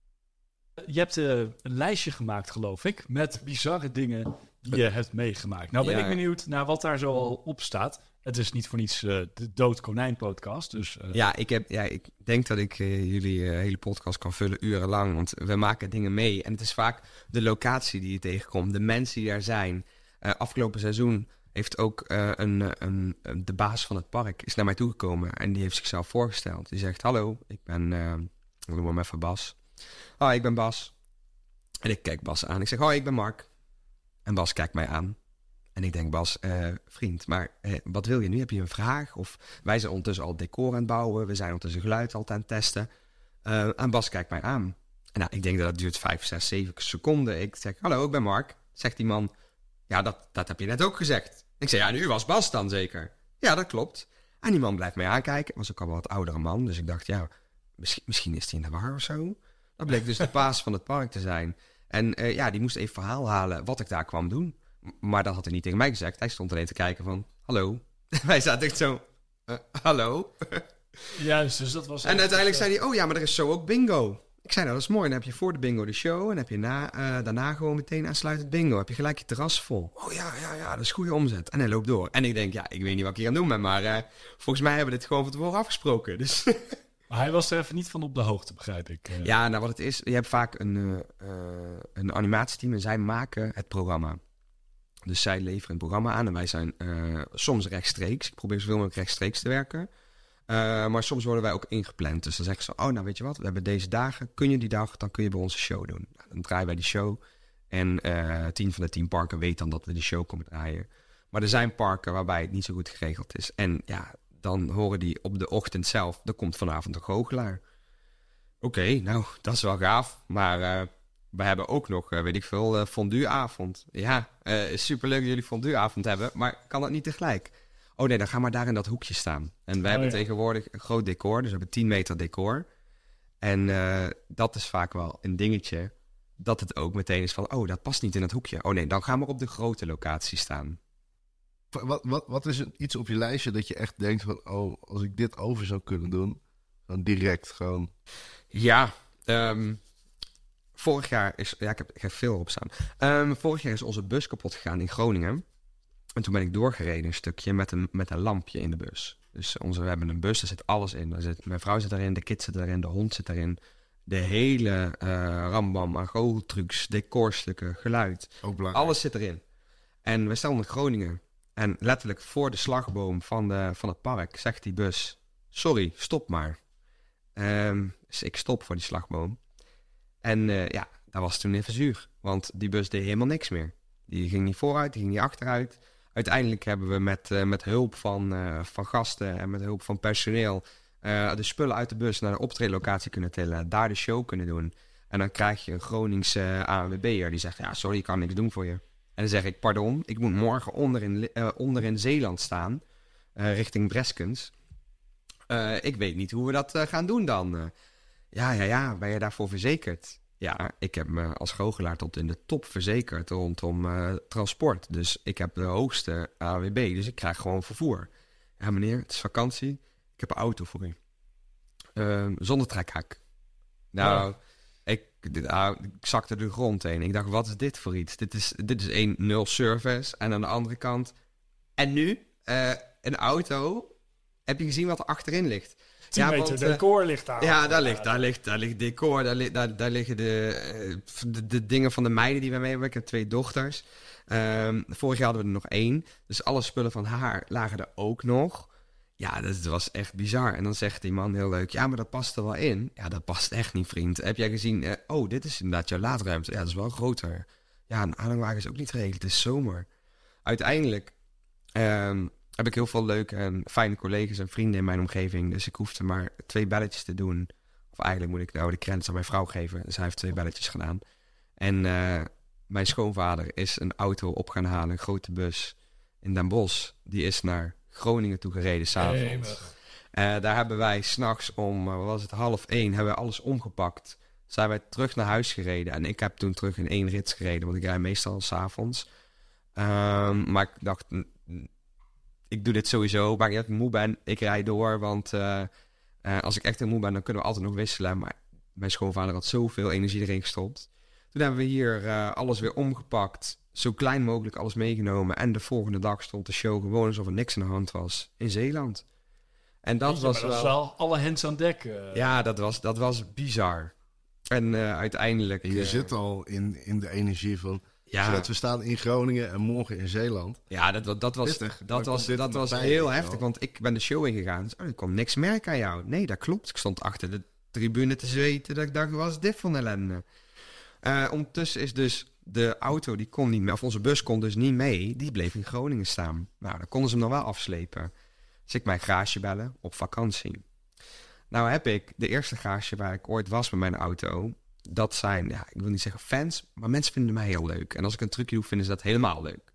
Je hebt eh, een lijstje gemaakt, geloof ik, met bizarre dingen die je hebt meegemaakt. Nou ben Ja. ik benieuwd naar wat daar zo al op staat. Het is niet voor niets eh, de Dood Konijn podcast, dus eh, Ja, ik, heb, ja, ik denk dat ik eh, jullie hele podcast kan vullen urenlang. Want we maken dingen mee. En het is vaak de locatie die je tegenkomt, de mensen die daar zijn. Afgelopen seizoen heeft ook een, een, de baas van het park is naar mij toegekomen. En die heeft zichzelf voorgesteld. Die zegt, hallo, ik ben, ik noem hem even Bas. Oh, ik ben Bas. En ik kijk Bas aan. Ik zeg, hoi, ik ben Mark. En Bas kijkt mij aan. En ik denk, Bas, eh, vriend, maar eh, wat wil je nu? Heb je een vraag? Of wij zijn ondertussen al decor aan het bouwen. We zijn ondertussen geluid altijd aan het testen. Eh, en Bas kijkt mij aan. En nou, ik denk dat het duurt vijf, zes, zeven seconden. Ik zeg, hallo, ik ben Mark. Zegt die man, ja, dat, dat heb je net ook gezegd. Ik zeg, ja, nu was Bas dan zeker. Ja, dat klopt. En die man blijft mij aankijken. Was ook al wat oudere man. Dus ik dacht, ja, misschien, misschien is hij in de war of zo. Dat bleek dus de paas van het park te zijn. En ja, die moest even verhaal halen wat ik daar kwam doen. Maar dat had hij niet tegen mij gezegd. Hij stond alleen te kijken van, hallo. Wij zaten echt zo, eh, hallo. juist, dus dat was... En uiteindelijk zei hij, oh ja, maar er is zo ook bingo. Ik zei, nou, dat is mooi. Dan heb je voor de bingo de show. En heb je na, eh, daarna gewoon meteen aansluitend bingo. Heb je gelijk je terras vol. Oh ja, ja, ja, dat is goede omzet. En hij loopt door. En ik denk, ja, ik weet niet wat ik hier aan doen ben. Maar eh, volgens mij hebben we dit gewoon van tevoren afgesproken. Dus Maar hij was er even niet van op de hoogte, begrijp ik. Eh, ja, nou wat het is, je hebt vaak een, eh, eh, een animatieteam en zij maken het programma. Dus zij leveren een programma aan en wij zijn eh, soms rechtstreeks. Ik probeer zoveel mogelijk rechtstreeks te werken. Eh, maar soms worden wij ook ingepland. Dus dan zeggen ze, oh nou weet je wat, we hebben deze dagen. Kun je die dag, dan kun je bij ons een show doen. Nou, dan draaien wij die show. En eh tien van de tien parken weten dan dat we die show komen draaien. Maar er zijn parken waarbij het niet zo goed geregeld is. En ja, dan horen die op de ochtend zelf, er komt vanavond een goochelaar. Oké, nou, dat is wel gaaf. Maar we hebben ook nog, eh, weet ik veel, eh fondueavond. Ja, eh superleuk dat jullie fondueavond hebben, maar kan dat niet tegelijk? Oh nee, dan ga maar daar in dat hoekje staan. En we hebben ja. tegenwoordig een groot decor, dus we hebben 10 meter decor. En eh, dat is vaak wel een dingetje, dat het ook meteen is van, oh, dat past niet in het hoekje. Oh nee, dan gaan we op de grote locatie staan. Wat, wat, wat is iets op je lijstje dat je echt denkt van... oh, als ik dit over zou kunnen doen... dan direct gewoon... Ja, ehm, vorig jaar is... Ja, ik heb, ik heb veel op staan. Ehm, vorig jaar is onze bus kapot gegaan in Groningen. En toen ben ik doorgereden een stukje met een, met een lampje in de bus. Dus onze, we hebben een bus, daar zit alles in. Daar zit, mijn vrouw zit erin, de kind zit erin, de hond zit erin. De hele eh rambam aan decorstukken, geluid. Ook belangrijk. Alles zit erin. En we staan in Groningen. En letterlijk voor de slagboom van, de, van het park zegt die bus: Sorry, stop maar. Ehm, dus ik stop voor die slagboom. En eh, ja, dat was toen even zuur. Want die bus deed helemaal niks meer. Die ging niet vooruit, die ging niet achteruit. Uiteindelijk hebben we met, eh, met hulp van, eh, van gasten en met hulp van personeel de spullen uit de bus naar de optreedlocatie kunnen tillen. Daar de show kunnen doen. En dan krijg je een Groningse ANWB'er die zegt: Ja, sorry, ik kan niks doen voor je. En dan zeg ik: Pardon, ik moet morgen onder in, onder in Zeeland staan, richting Breskens. Ik weet niet hoe we dat gaan doen dan. Ja, ja, ja, ben je daarvoor verzekerd? Ja, ik heb me als goochelaar tot in de top verzekerd rondom eh, transport. Dus ik heb de hoogste AWB, dus ik krijg gewoon vervoer. Ja, meneer, het is vakantie. Ik heb een auto voor u. Ehm, zonder trekhak. Nou, ik, dit, ah, ik zakte de grond heen. Ik dacht, wat is dit voor iets? Dit is, dit is één nul service. En aan de andere kant... En nu? Eh, een auto. Heb je gezien wat er achterin ligt? 10 Ja, meter want, eh, decor ligt daar. Ja, daar ligt, daar ligt, daar ligt decor, daar, daar, daar liggen de, eh, de, de dingen van de meiden die wij mee hebben. Ik heb twee dochters. Ehm, vorig jaar hadden we er nog één. Dus alle spullen van haar lagen er ook nog. Ja, dat was echt bizar. En dan zegt die man heel leuk, ja, maar dat past er wel in. Ja, dat past echt niet, vriend. Heb jij gezien, eh, oh, dit is inderdaad jouw laadruimte. Ja, dat is wel groter. Ja, een aanhangwagen is ook niet geregeld, het is zomer. Uiteindelijk ehm, heb ik heel veel leuke en fijne collega's en vrienden in mijn omgeving. Dus ik hoefde maar twee belletjes te doen. Of eigenlijk moet ik nou de grens aan mijn vrouw geven. Dus hij heeft twee belletjes gedaan. En eh, mijn schoonvader is een auto op gaan halen, een grote bus in Den Bosch. Die is naar Groningen toe gereden s'avonds. Eh daar hebben wij s'nachts om, eh, wat was het, half één, hebben we alles omgepakt. Zijn wij terug naar huis gereden. En ik heb toen terug in één rits gereden, want ik rijd meestal s'avonds. Ehm maar ik dacht, ik doe dit sowieso. Maar als ik moe ben, ik rijd door. Want eh, eh, als ik echt heel moe ben, dan kunnen we altijd nog wisselen. Maar mijn schoonvader had zoveel energie erin gestopt. Toen hebben we hier eh, alles weer omgepakt. Zo klein mogelijk alles meegenomen. En de volgende dag stond de show gewoon alsof er niks aan de hand was. In Zeeland. En dat was wel... dat is wel alle hens aan dek. Ja, dat was, dat was bizar. En eh, uiteindelijk... Je zit al in, in de energie van... ja, zodat we staan in Groningen en morgen in Zeeland. ja, dat, dat, dat was, Pittig. dat was, dat was heel heftig. wel. Want ik ben de show ingegaan. Dus, oh, ik kon niks merken aan jou. Nee, dat klopt. Ik stond achter de tribune te zweten. Dat ik dacht, wat is dit een ellende? Eh, ondertussen is dus de auto, die kon niet meer... Of onze bus kon dus niet mee. Die bleef in Groningen staan. Nou, dan konden ze hem nog wel afslepen. Dus ik mijn garage bellen op vakantie. Nou heb ik de eerste garage waar ik ooit was met mijn auto. Dat zijn, ja, ik wil niet zeggen fans, maar mensen vinden mij heel leuk. En als ik een trucje doe, vinden ze dat helemaal leuk.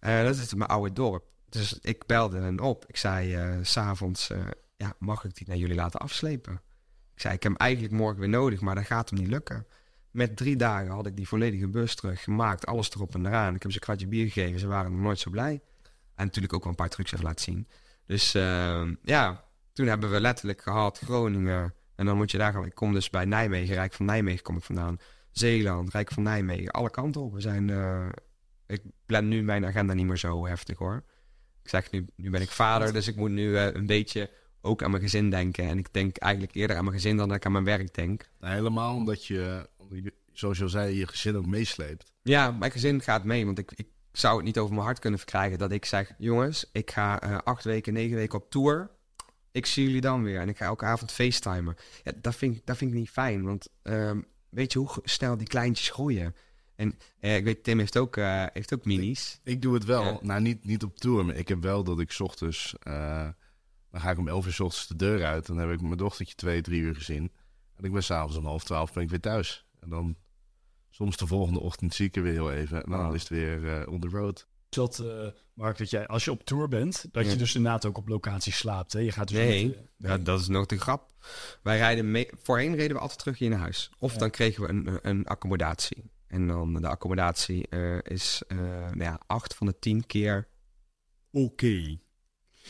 Eh, dat is mijn oude dorp. Dus ik belde hen op. Ik zei eh, s s'avonds, eh ja, mag ik die naar jullie laten afslepen? Ik zei, ik heb hem eigenlijk morgen weer nodig, maar dat gaat hem niet lukken. Met drie dagen had ik die volledige bus teruggemaakt, alles erop en eraan. Ik heb ze een kwartje bier gegeven, ze waren nog nooit zo blij. En natuurlijk ook wel een paar trucs laten zien. Dus eh, ja, toen hebben we letterlijk gehad Groningen. En dan moet je daar gaan. Ik kom dus bij Nijmegen, Rijk van Nijmegen kom ik vandaan. Zeeland, Rijk van Nijmegen, alle kanten op. We zijn, eh, ik plan nu mijn agenda niet meer zo heftig hoor. Ik zeg nu, nu ben ik vader, dus ik moet nu eh, een beetje ook aan mijn gezin denken. En ik denk eigenlijk eerder aan mijn gezin dan dat ik aan mijn werk denk. Nou, helemaal omdat je, zoals je al zei, je gezin ook meesleept. Ja, mijn gezin gaat mee, want ik, ik zou het niet over mijn hart kunnen verkrijgen dat ik zeg: jongens, ik ga eh, acht weken, negen weken op tour. Ik zie jullie dan weer en ik ga elke avond facetimen. Ja, dat vind, ik- dat vind ik niet fijn, want ehm, weet je hoe snel die kleintjes groeien? En eh, ik weet, Tim heeft ook, eh, heeft ook minis. Ik doe het wel. Ja. Nou, niet, niet op tour, maar ik heb wel dat ik 's ochtends... eh, dan ga ik om 11 uur 's ochtends de deur uit. Dan heb ik mijn dochtertje twee, drie uur gezien. En ik ben s'avonds om half twaalf ben ik weer thuis. En dan soms de volgende ochtend zie ik er weer heel even. En dan Wow. is het weer eh on the road. Dat, eh, Mark, dat jij als je op tour bent, dat Ja. je dus inderdaad ook op locatie slaapt. Hè? Je gaat dus Nee, eh, Ja, dat is nog de grap. Wij rijden mee, voorheen reden we altijd terug hier naar huis. Of Ja. dan kregen we een, een accommodatie. En dan de accommodatie eh, is nou ja, acht van de tien keer oké.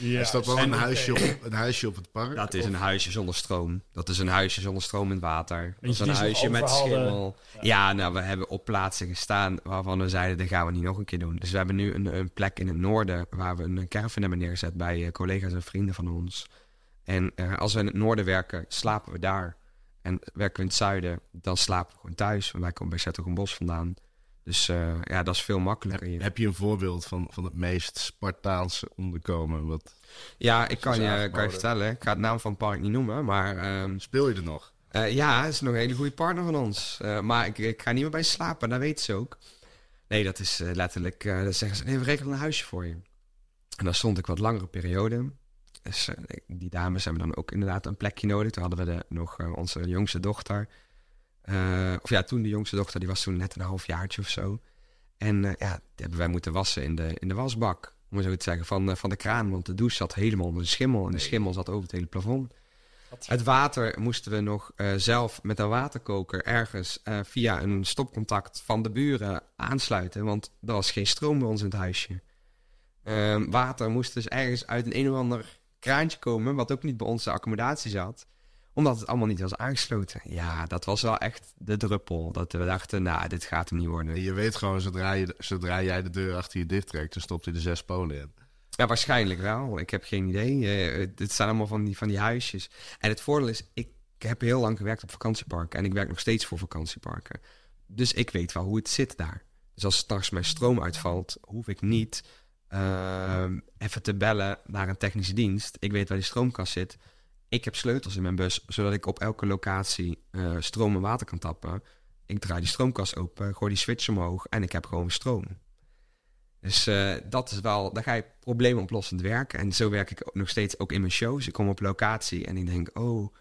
Ja, is dat wel en een huisje, op, een huisje op het park? Dat is Of- een huisje zonder stroom. Dat is een huisje zonder stroom in water. Dat is een huisje met schimmel. Ja. nou, we hebben op plaatsen gestaan waarvan we zeiden, dat gaan we niet nog een keer doen. Dus we hebben nu een, een plek in het noorden waar we een caravan hebben neergezet bij eh, collega's en vrienden van ons. En eh, als we in het noorden werken, slapen we daar. En werken we in het zuiden, dan slapen we gewoon thuis. Want wij komen bij Bos vandaan. Dus eh, ja, dat is veel makkelijker. Heb je een voorbeeld van, van het meest Spartaanse onderkomen? Wat, Ja, ik kan je, kan je vertellen. Ik ga het naam van het park niet noemen, maar ehm, speel je er nog? eh, ja, het is nog een hele goede partner van ons. Eh, maar ik, ik ga niet meer bij slapen, dat weten ze ook. Nee, dat is letterlijk, dan zeggen ze, nee, we regelen een huisje voor je. En dan stond ik wat langere periode. Dus die dames hebben dan ook inderdaad een plekje nodig. Toen hadden we de, nog onze jongste dochter. Eh, of ja, toen de jongste dochter, die was toen net een halfjaartje of zo. En eh, ja, die hebben wij moeten wassen in de, in de wasbak. Om zo te zeggen, van, eh, van de kraan. Want de douche zat helemaal onder de schimmel. En de schimmel zat over het hele plafond. Het water moesten we nog zelf met een waterkoker ergens via een stopcontact van de buren aansluiten. Want er was geen stroom bij ons in het huisje. Ehm, water moest dus ergens uit een een of ander kraantje komen, wat ook niet bij onze accommodatie zat. Omdat het allemaal niet was aangesloten. Ja, dat was wel echt de druppel. Dat we dachten, nou, dit gaat hem niet worden. En je weet gewoon, zodra, je, zodra jij de deur achter je dicht trekt, dan stopt hij er zes polen in. Ja, waarschijnlijk wel. Ik heb geen idee. Eh, het zijn allemaal van die, van die huisjes. En het voordeel is, ik heb heel lang gewerkt op vakantieparken. En ik werk nog steeds voor vakantieparken. Dus ik weet wel hoe het zit daar. Dus als straks mijn stroom uitvalt, hoef ik niet ehm, even te bellen naar een technische dienst. Ik weet waar die stroomkast zit. Ik heb sleutels in mijn bus, zodat ik op elke locatie eh, stroom en water kan tappen. Ik draai die stroomkast open, gooi die switch omhoog en ik heb gewoon stroom. Dus eh, dat is wel, daar ga je probleemoplossend werken. En zo werk ik nog steeds ook in mijn shows. Ik kom op locatie en ik denk, oh,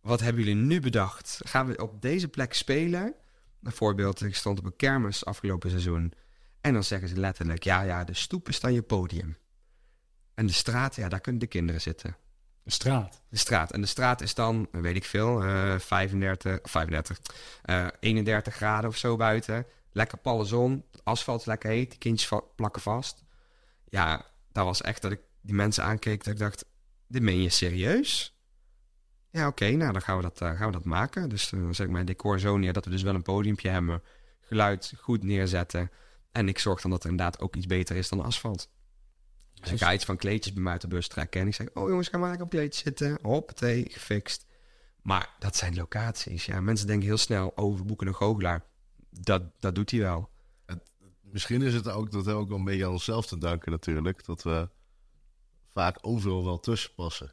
wat hebben jullie nu bedacht? Gaan we op deze plek spelen? Bijvoorbeeld, ik stond op een kermis afgelopen seizoen. En dan zeggen ze letterlijk, ja, ja, de stoep is dan je podium. En de straat, ja, daar kunnen de kinderen zitten. De straat. De straat. En de straat is dan, weet ik veel, eh 35, 35, eh 31 graden of zo buiten. Lekker palle zon, het asfalt is lekker heet, die kindjes plakken vast. Ja, dat was echt dat ik die mensen aankeek dat ik dacht, dit meen je serieus? Ja, oké, nou dan gaan we, dat, eh, gaan we dat maken. Dus eh, dan zeg ik mijn decor zo neer dat we dus wel een podiumpje hebben. Geluid goed neerzetten. En ik zorg dan dat er inderdaad ook iets beter is dan asfalt. Dus ik ga iets van kleedjes bij mij uit de bus trekken. En ik zeg, oh jongens, ga maar lekker op kleedjes zitten. Hoppatee, gefixt. Maar dat zijn locaties. Ja, mensen denken heel snel, oh, we boeken een goochelaar. Dat, dat doet hij wel. Misschien is het ook, dat ook wel een beetje aan onszelf te danken natuurlijk. Dat we vaak overal wel tussen passen.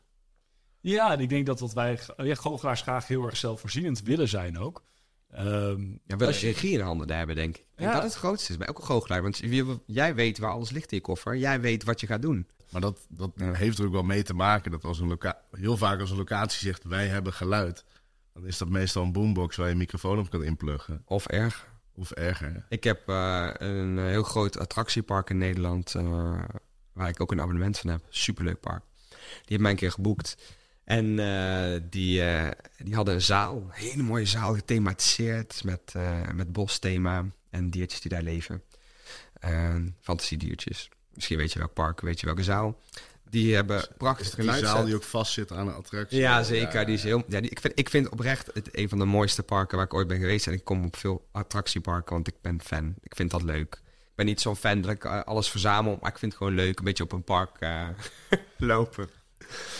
Ja, en ik denk dat, dat wij ja, goochelaars graag heel erg zelfvoorzienend willen zijn ook. Ehm, Ja, wel als je- regie in handen daar hebben, denk ik. En Ja. dat het grootste is bij elke goochelaar. Want jij weet waar alles ligt in je koffer. Jij weet wat je gaat doen. Maar dat, dat heeft er ook wel mee te maken dat als een loca heel vaak als een locatie zegt wij hebben geluid, dan is dat meestal een boombox waar je een microfoon op kan inpluggen. Of erg. Of erger. Ik heb eh, een heel groot attractiepark in Nederland, eh, waar ik ook een abonnement van heb. Superleuk park. Die heeft mij een keer geboekt. En eh, die, eh, die hadden een zaal, een hele mooie zaal, gethematiseerd met, eh met bosthema en diertjes die daar leven. Uh, fantasiediertjes. Misschien weet je welk park, weet je welke zaal. Die hebben prachtig Die geluid. zaal die ook vast zit aan een attractie. Ja, zeker. Die is heel, ja, die, ik, vind, ik vind oprecht het een van de mooiste parken waar ik ooit ben geweest. En ik kom op veel attractieparken, want ik ben fan. Ik vind dat leuk. Ik ben niet zo'n fan dat ik alles verzamel, maar ik vind het gewoon leuk een beetje op een park lopen.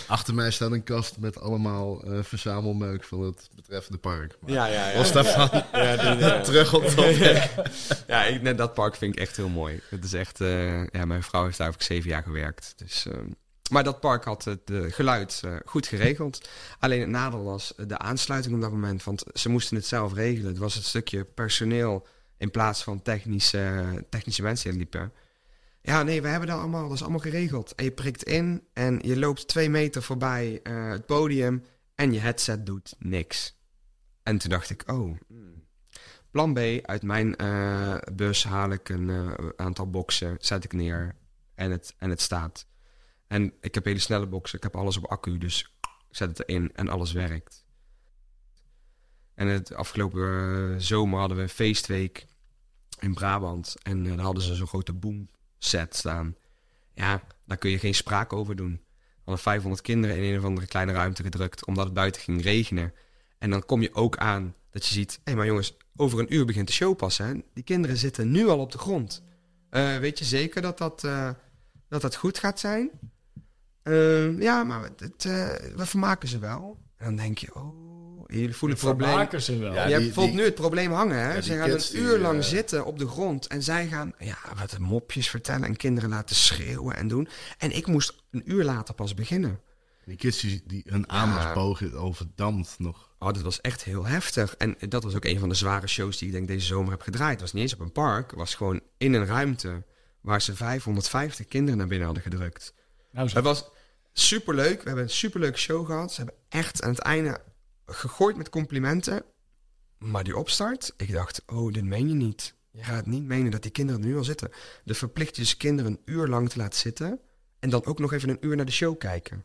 Achter mij staat een kast met allemaal eh, verzamelmeuk van het betreffende park. Maar Ja, ja, ja. Los daarvan, terug op topic. ja, ik, net dat park vind ik echt heel mooi. Het is echt, eh, ja, mijn vrouw heeft daar ook zeven jaar gewerkt. Dus, ehm, maar dat park had het eh, geluid eh, goed geregeld. Alleen het nadeel was eh, de aansluiting op dat moment. Want ze moesten het zelf regelen. Het was het stukje personeel in plaats van technische, technische mensen die liepen. Ja, nee, we hebben dat allemaal. Dat is allemaal geregeld. En je prikt in en je loopt twee meter voorbij eh, het podium en je headset doet niks. En toen dacht ik, oh. Plan B, uit mijn eh, bus haal ik een eh, aantal boxen, zet ik neer en het, en het staat. En ik heb hele snelle boxen, ik heb alles op accu, dus ik zet het erin en alles werkt. En het afgelopen zomer hadden we een feestweek in Brabant en daar hadden ze zo'n grote boom set staan. Ja, daar kun je geen spraak over doen. We hadden 500 kinderen in een of andere kleine ruimte gedrukt, omdat het buiten ging regenen. En dan kom je ook aan dat je ziet, hé hey, maar jongens, over een uur begint de show pas. Hè? Die kinderen zitten nu al op de grond. Eh, weet je zeker dat dat, eh, dat, dat goed gaat zijn? Eh, ja, maar het, we vermaken ze wel. En dan denk je, oh jullie voelen het probleem. Ze wel. Ja, je die- die- nu het probleem hangen. Hè? Ja, gaan een uur lang eh, zitten op de grond. En zij gaan ja, wat mopjes vertellen en kinderen laten schreeuwen en doen. En ik moest een uur later pas beginnen. Die kids die, die hun aandachtsboog overdampt nog. Oh, dat was echt heel heftig. En dat was ook een van de zware shows die ik denk deze zomer heb gedraaid. Het was niet eens op een park. Het was gewoon in een ruimte waar ze 550 kinderen naar binnen hadden gedrukt. Nou, zo. Het was superleuk. We hebben een superleuke show gehad. Ze hebben echt aan het einde gegooid met complimenten. Maar die opstart, ik dacht, oh, dit meen je niet. Je gaat niet menen dat die kinderen er nu al zitten. De verplicht je dus kinderen een uur lang te laten zitten. En dan ook nog even een uur naar de show kijken.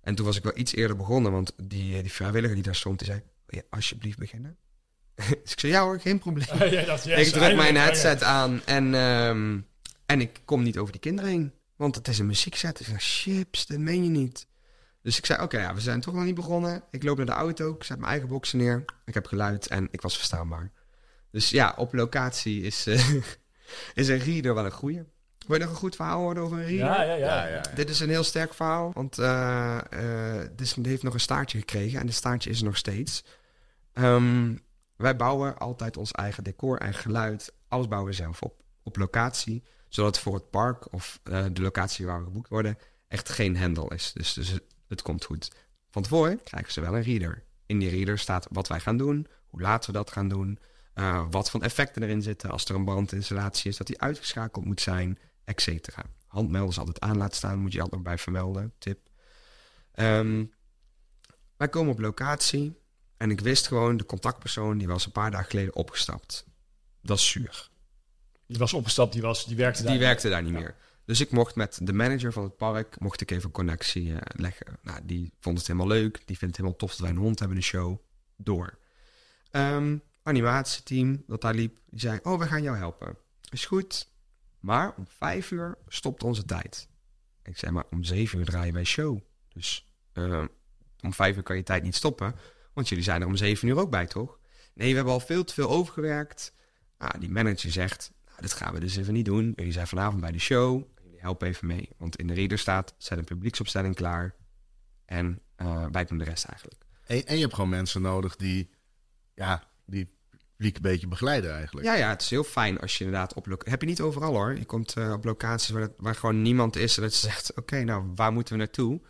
En toen was ik wel iets eerder begonnen, want die, die vrijwilliger die daar stond, die zei, wil je alsjeblieft beginnen? dus ik zei, ja hoor, geen probleem. Yes, ik druk mijn headset aan en, ehm, en ik kom niet over die kinderen heen. Want het is een muziekset. Ik zei, chips, dat meen je niet. Dus ik zei, oké, ja, we zijn toch nog niet begonnen. Ik loop naar de auto, ik zet mijn eigen boxen neer. Ik heb geluid en ik was verstaanbaar. Dus ja, op locatie is, eh, is een reader wel een goeie. Wil je nog een goed verhaal horen over een reader? Ja, ja, ja. Ja, ja, ja. Dit is een heel sterk verhaal, want eh eh, dit is- heeft nog een staartje gekregen en de staartje is er nog steeds. Ehm, wij bouwen altijd ons eigen decor, eigen geluid, alles bouwen we zelf op, op locatie, zodat het voor het park of eh, de locatie waar we geboekt worden echt geen hendel is. Dus, dus het, komt goed. Van tevoren krijgen ze wel een reader. In die reader staat wat wij gaan doen, hoe laat we dat gaan doen, eh, wat voor effecten erin zitten als er een brandinstallatie is, dat die uitgeschakeld moet zijn, et cetera. Handmelders altijd aan laten staan, moet je altijd nog bij vermelden. Tip. Ehm, wij komen op locatie en ik wist gewoon, de contactpersoon die was een paar dagen geleden opgestapt. Dat is zuur. Die was opgestapt, die, was, die werkte daar. Die werkte daar niet meer. Dus ik mocht met de manager van het park, mocht ik even connectie eh, leggen. Nou, die vond het helemaal leuk. Die vindt het helemaal tof dat wij een hond hebben in de show. Door. Ehm, animatieteam dat daar liep, die zei, oh, we gaan jou helpen. Is goed. Maar om vijf uur stopt onze tijd. Ik zei, maar om zeven uur draaien wij show. Dus eh, om vijf uur kan je tijd niet stoppen. Want jullie zijn er om zeven uur ook bij, toch? Nee, we hebben al veel te veel overgewerkt. Ah, die manager zegt, nou, dat gaan we dus even niet doen. Jullie zijn vanavond bij de show. Helpen even mee. Want in de reader staat, zet een publieksopstelling klaar. En eh, wij doen de rest eigenlijk. En, en je hebt gewoon mensen nodig die, ja, die publiek een beetje begeleiden eigenlijk. Ja, ja, het is heel fijn als je inderdaad op. Heb je niet overal hoor. Je komt eh, op locaties waar, het- waar gewoon niemand is. En dat je zegt, oké, nou, waar moeten we naartoe?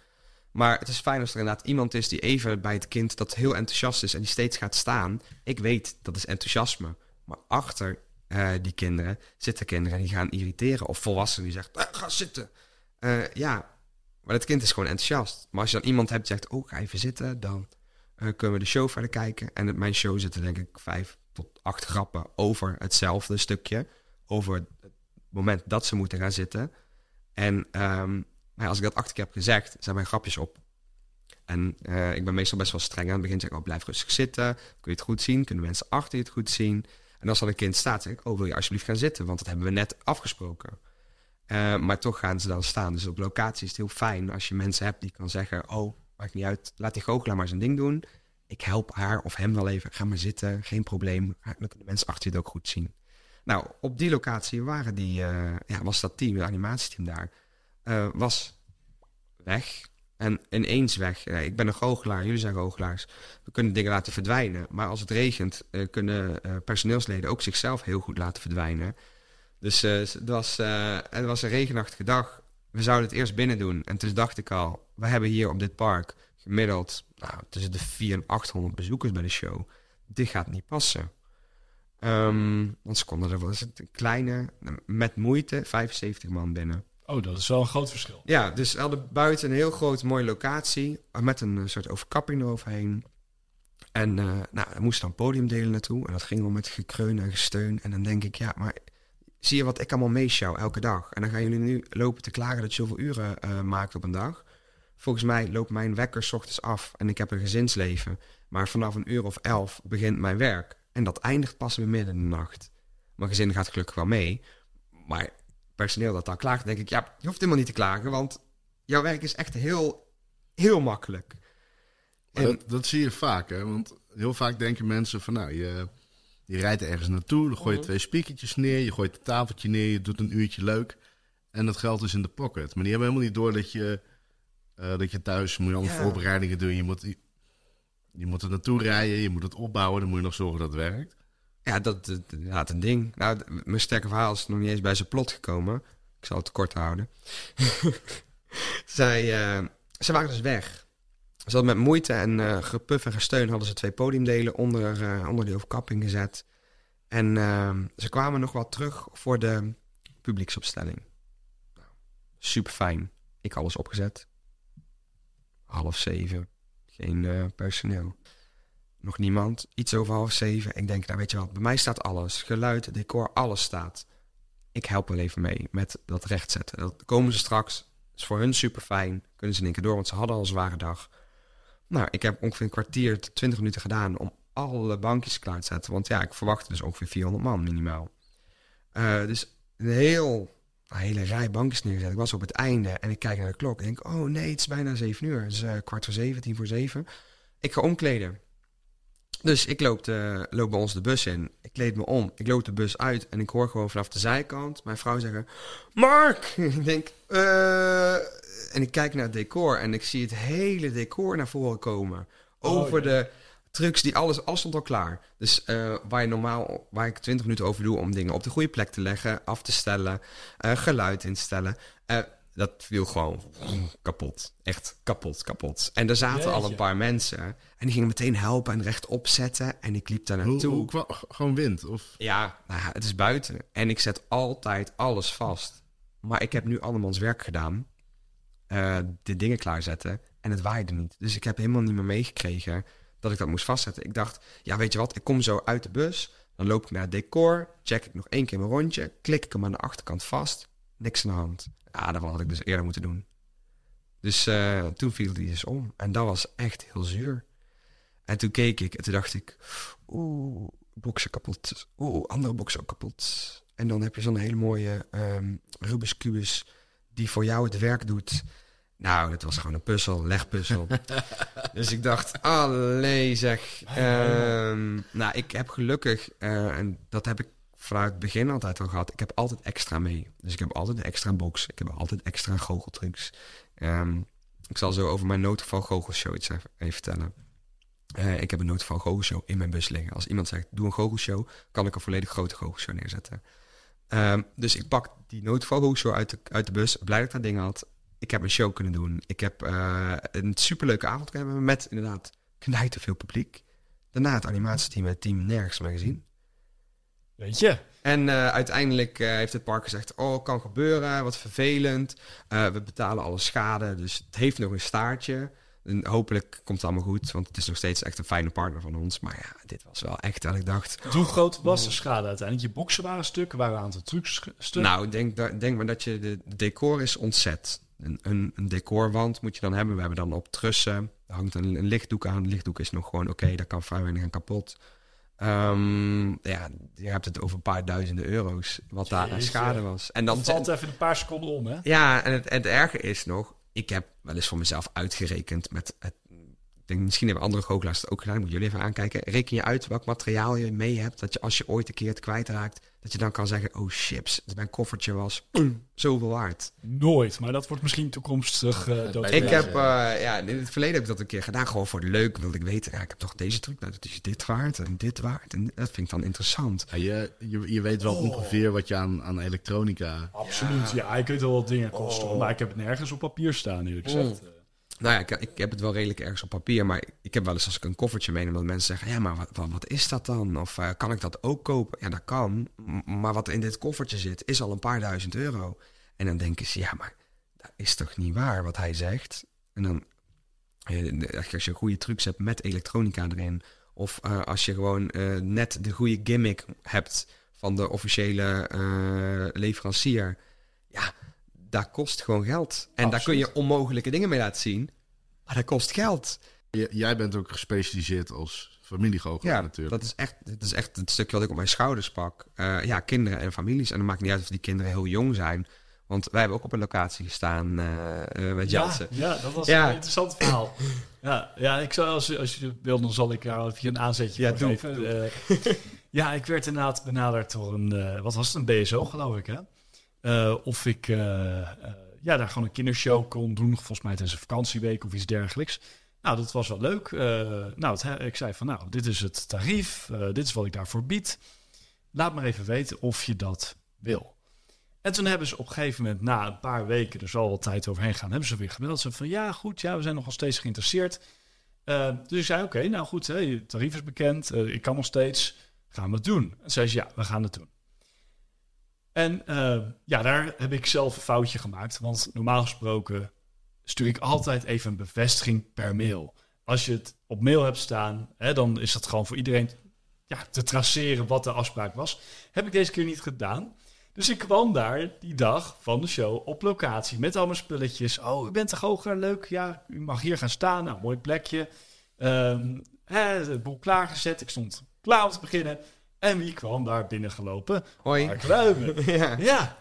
Maar het is fijn als er inderdaad iemand is die even bij het kind... dat heel enthousiast is en die steeds gaat staan. Ik weet, dat is enthousiasme. Maar achter eh, die kinderen zitten kinderen die gaan irriteren. Of volwassenen die zeggen, "Ah, ga zitten. Eh, ja, maar dat kind is gewoon enthousiast. Maar als je dan iemand hebt die zegt, oh, ga even zitten... dan eh, kunnen we de show verder kijken. En in mijn show zitten denk ik vijf tot acht grappen over hetzelfde stukje. Over het moment dat ze moeten gaan zitten. En ehm, ja, als ik dat acht keer heb gezegd, zijn mijn grapjes op. En eh, ik ben meestal best wel streng aan het begin. Zeg ik, oh, blijf rustig zitten. Kun je het goed zien? Kunnen mensen achter je het goed zien? En als dan een kind staat, zeg ik, oh, wil je alsjeblieft gaan zitten? Want dat hebben we net afgesproken. Eh, maar toch gaan ze dan staan. Dus op locatie is het heel fijn als je mensen hebt die kan zeggen... oh, maakt niet uit, laat die goochelaar maar zijn ding doen. Ik help haar of hem wel even. Ga maar zitten, geen probleem. Dan kunnen de mensen achter je het ook goed zien. Nou, op die locatie waren die, eh, ja, was dat team, het animatieteam daar, eh, was weg. En ineens weg. Ik ben een goochelaar, jullie zijn goochelaars. We kunnen dingen laten verdwijnen. Maar als het regent, eh, kunnen eh, personeelsleden ook zichzelf heel goed laten verdwijnen. Dus eh, het, was, het was een regenachtige dag. We zouden het eerst binnen doen. En toen dacht ik al, we hebben hier op dit park gemiddeld nou, tussen de 400 en 800 bezoekers bij de show. Dit gaat niet passen. Ehm, want ze konden er wel eens een kleine, met moeite, 75 man binnen. Oh, dat is wel een groot verschil. Ja, dus we hadden buiten een heel groot mooie locatie eh, met een eh, soort overkapping eroverheen. En eh nou, er moest dan podiumdelen naartoe. En dat ging om met gekreun en gesteun. En dan denk ik, ja, maar zie je wat ik allemaal meeshow elke dag? En dan gaan jullie nu lopen te klagen dat je zoveel uren maakt op een dag. Volgens mij loopt mijn wekker 's ochtends af en ik heb een gezinsleven. Maar vanaf een uur of elf begint mijn werk. En dat eindigt pas weer midden in de nacht. Mijn gezin gaat gelukkig wel mee. Maar personeel dat dan klaagt, denk ik, ja, je hoeft helemaal niet te klagen, want jouw werk is echt heel, heel makkelijk. En, dat, dat zie je vaak, hè? Want heel vaak denken mensen van, nou, je, je rijdt ergens naartoe, dan gooi je twee spiekertjes neer, je gooit een tafeltje neer, je doet een uurtje leuk. En dat geld is in de pocket. Maar die hebben helemaal niet door dat je, eh, dat je thuis moet je allemaal Ja. voorbereidingen doen. Je moet, Je moet er naartoe rijden, je moet het opbouwen, dan moet je nog zorgen dat het werkt. Ja, dat het een ding. Nou, mijn sterke verhaal is nog niet eens bij zijn plot gekomen. Ik zal het kort houden. Zij, eh, ze waren dus weg. Ze hadden met moeite en eh gepuf en gesteun hadden ze twee podiumdelen onder, eh, onder die overkapping gezet. En ze kwamen nog wel terug voor de publieksopstelling. Nou, super fijn. Ik alles opgezet. Half zeven. Geen personeel. Nog niemand. Iets over half zeven. Ik denk, nou weet je wat, bij mij staat alles. Geluid, decor, alles staat. Ik help wel even mee met dat rechtzetten. Dat komen ze straks. is voor hun super fijn. Kunnen ze in één keer door, want ze hadden al een zware dag. Nou, ik heb ongeveer een kwartier 20 minuten gedaan om alle bankjes klaar te zetten. Want ja, ik verwachtte dus ongeveer 400 man minimaal. Eh, dus een heel, een hele rij bankjes neergezet. Ik was op het einde en ik kijk naar de klok. En denk, oh nee, het is bijna 7 uur. Het is eh, kwart voor zeven, tien voor zeven. Ik ga omkleden. Dus ik loop, de, loop bij ons de bus in. Ik kleed me om. Ik loop de bus uit. En ik hoor gewoon vanaf de zijkant mijn vrouw zeggen... Mark! ik denk... eh En ik kijk naar het decor. En ik zie het hele decor naar voren komen. Over de trucks die alles... Alles stond al klaar. Dus eh, waar je normaal... Waar ik 20 minuten over doe om dingen op de goede plek te leggen. Af te stellen. eh, geluid instellen. eh, dat viel gewoon kapot. Echt kapot, kapot. En er zaten al een paar mensen. En die gingen meteen helpen en rechtop zetten. En ik liep daar naartoe. hoe gewoon wind? Of, Ja, nou ja, het is buiten. En ik zet altijd alles vast. Maar ik heb nu andermans werk gedaan. eh, de dingen klaarzetten. En het waaide niet. Dus ik heb helemaal niet meer meegekregen dat ik dat moest vastzetten. Ik dacht, ja, weet je wat? Ik kom zo uit de bus. Dan loop ik naar het decor. Check ik nog één keer mijn rondje. Klik ik hem aan de achterkant vast. Niks aan de hand. Ja, dat had ik dus eerder moeten doen. Dus eh, toen viel die dus om. En dat was echt heel zuur. En toen keek ik en toen dacht ik... Oeh, boksen kapot. Oeh, andere boksen ook kapot. En dan heb je zo'n hele mooie ehm Rubik's Kubus die voor jou het werk doet. Nou, dat was gewoon een puzzel, legpuzzel. dus ik dacht, allee zeg. Ehm, nou, ik heb gelukkig, eh, en dat heb ik vanuit het begin altijd al gehad, ik heb altijd extra mee. Dus ik heb altijd een extra box. Ik heb altijd extra goocheltrucs. Ehm, ik zal zo over mijn noodgeval goochelshow iets even, vertellen. Eh, ik heb een noodgeval goochelshow in mijn bus liggen. Als iemand zegt, doe een goochelshow, kan ik een volledig grote goochelshow neerzetten. Ehm, dus ik pak die noodgeval goochelshow uit de, uit de bus. Blij dat ik dat ding had. Ik heb een show kunnen doen. Ik heb eh, een superleuke avond kunnen hebben met inderdaad knijten veel publiek. Daarna het animatieteam het team nergens meer gezien. Weet je? En eh, uiteindelijk eh, heeft het park gezegd: Oh, kan gebeuren, wat vervelend. Eh, we betalen alle schade, dus het heeft nog een staartje. En hopelijk komt het allemaal goed, want het is nog steeds echt een fijne partner van ons. Maar ja, dit was wel echt dat ik dacht: Hoe groot was de schade uiteindelijk? Je boksen waren stuk, er waren een aantal trucs stuk. Nou, ik denk, denk maar dat je de, de decor is ontzet. Een, een, een decorwand moet je dan hebben. We hebben dan op trussen. Er hangt een, een lichtdoek aan. Lichtdoek is nog gewoon oké, daar kan vrij weinig aan kapot. Ehm, ja, je hebt het over een paar duizenden euro's wat daar aan schade was. En dan dat valt even een paar seconden om, hè? ja, en het, en het erge is nog, ik heb wel eens voor mezelf uitgerekend met het. Ik denk, misschien hebben andere goochelaars het ook gedaan. Moet jullie even aankijken. Reken je uit welk materiaal je mee hebt. Dat je als je ooit een keer het kwijtraakt, dat je dan kan zeggen: Oh chips, mijn koffertje was zoveel waard. Nooit, maar dat wordt misschien toekomstig eh dood. Ik heb, ja. eh, ja, in het verleden heb ik dat een keer gedaan. Gewoon voor het leuk wilde ik weten. Ja, ik heb toch deze truc. Nou, dat is dit waard en dit waard. En dat vind ik dan interessant. ja, je, je, je weet wel ongeveer wat je aan, aan elektronica... Absoluut, ja. Ik weet wel wat dingen kosten, hoor, maar ik heb het nergens op papier staan, eerlijk gezegd. Nou ja, ik, ik heb het wel redelijk ergens op papier, maar ik heb wel eens als ik een koffertje meeneem, dat mensen zeggen, ja, maar wat, wat, is dat dan? Of eh, kan ik dat ook kopen? Ja, dat kan, maar wat in dit koffertje zit, is al een paar duizend euro. En dan denken ze, ja, maar dat is toch niet waar wat hij zegt? En dan, eh, als je goede trucs hebt met elektronica erin, of eh, als je gewoon net de goede gimmick hebt van de officiële leverancier, ja, dat kost gewoon geld. En daar kun je onmogelijke dingen mee laten zien, maar dat kost geld. J- jij bent ook gespecialiseerd als familiegoochelaar Ja, natuurlijk. dat is echt, dat is echt het stukje wat ik op mijn schouders pak. Eh, ja, kinderen en families. En dan maakt niet uit of die kinderen heel jong zijn. Want wij hebben ook op een locatie gestaan eh, eh, met Ja, Jansen. ja, dat was Ja. een interessant verhaal. Ja, ja ik zou, als, als je wil, dan zal ik jou even een aanzetje Ja, doe, geven. Ja, ik werd inderdaad benaderd door een, eh, wat was het, een BSO geloof ik, hè? Eh, of ik eh, eh, ja, daar gewoon een kindershow kon doen, volgens mij tijdens een vakantieweek of iets dergelijks. Nou, dat was wel leuk. Nou, het, ik zei van, nou, dit is het tarief. dit is wat ik daarvoor bied. Laat maar even weten of je dat wil. En toen hebben ze op een gegeven moment, na een paar weken, er zal wel tijd overheen gaan, hebben ze weer gemeld. Ze van, ja, goed, ja, we zijn nogal steeds geïnteresseerd. Dus ik zei, oké, nou goed, hè, je tarief is bekend. ik kan nog steeds. Gaan we het doen? En zei ze, ja, we gaan het doen. En eh, ja, daar heb ik zelf een foutje gemaakt. Want normaal gesproken stuur ik altijd even een bevestiging per mail. Als je het op mail hebt staan, hè, dan is dat gewoon voor iedereen ja, te traceren wat de afspraak was. Heb ik deze keer niet gedaan. Dus ik kwam daar die dag van de show op locatie met al mijn spulletjes. Oh, u bent toch hoger, leuk. Ja, u mag hier gaan staan. Nou, mooi plekje. Ehm hè, de boel klaargezet. Ik stond klaar om te beginnen. En wie kwam daar binnengelopen? Hoi. Mark Ruimen. Ja. Ja.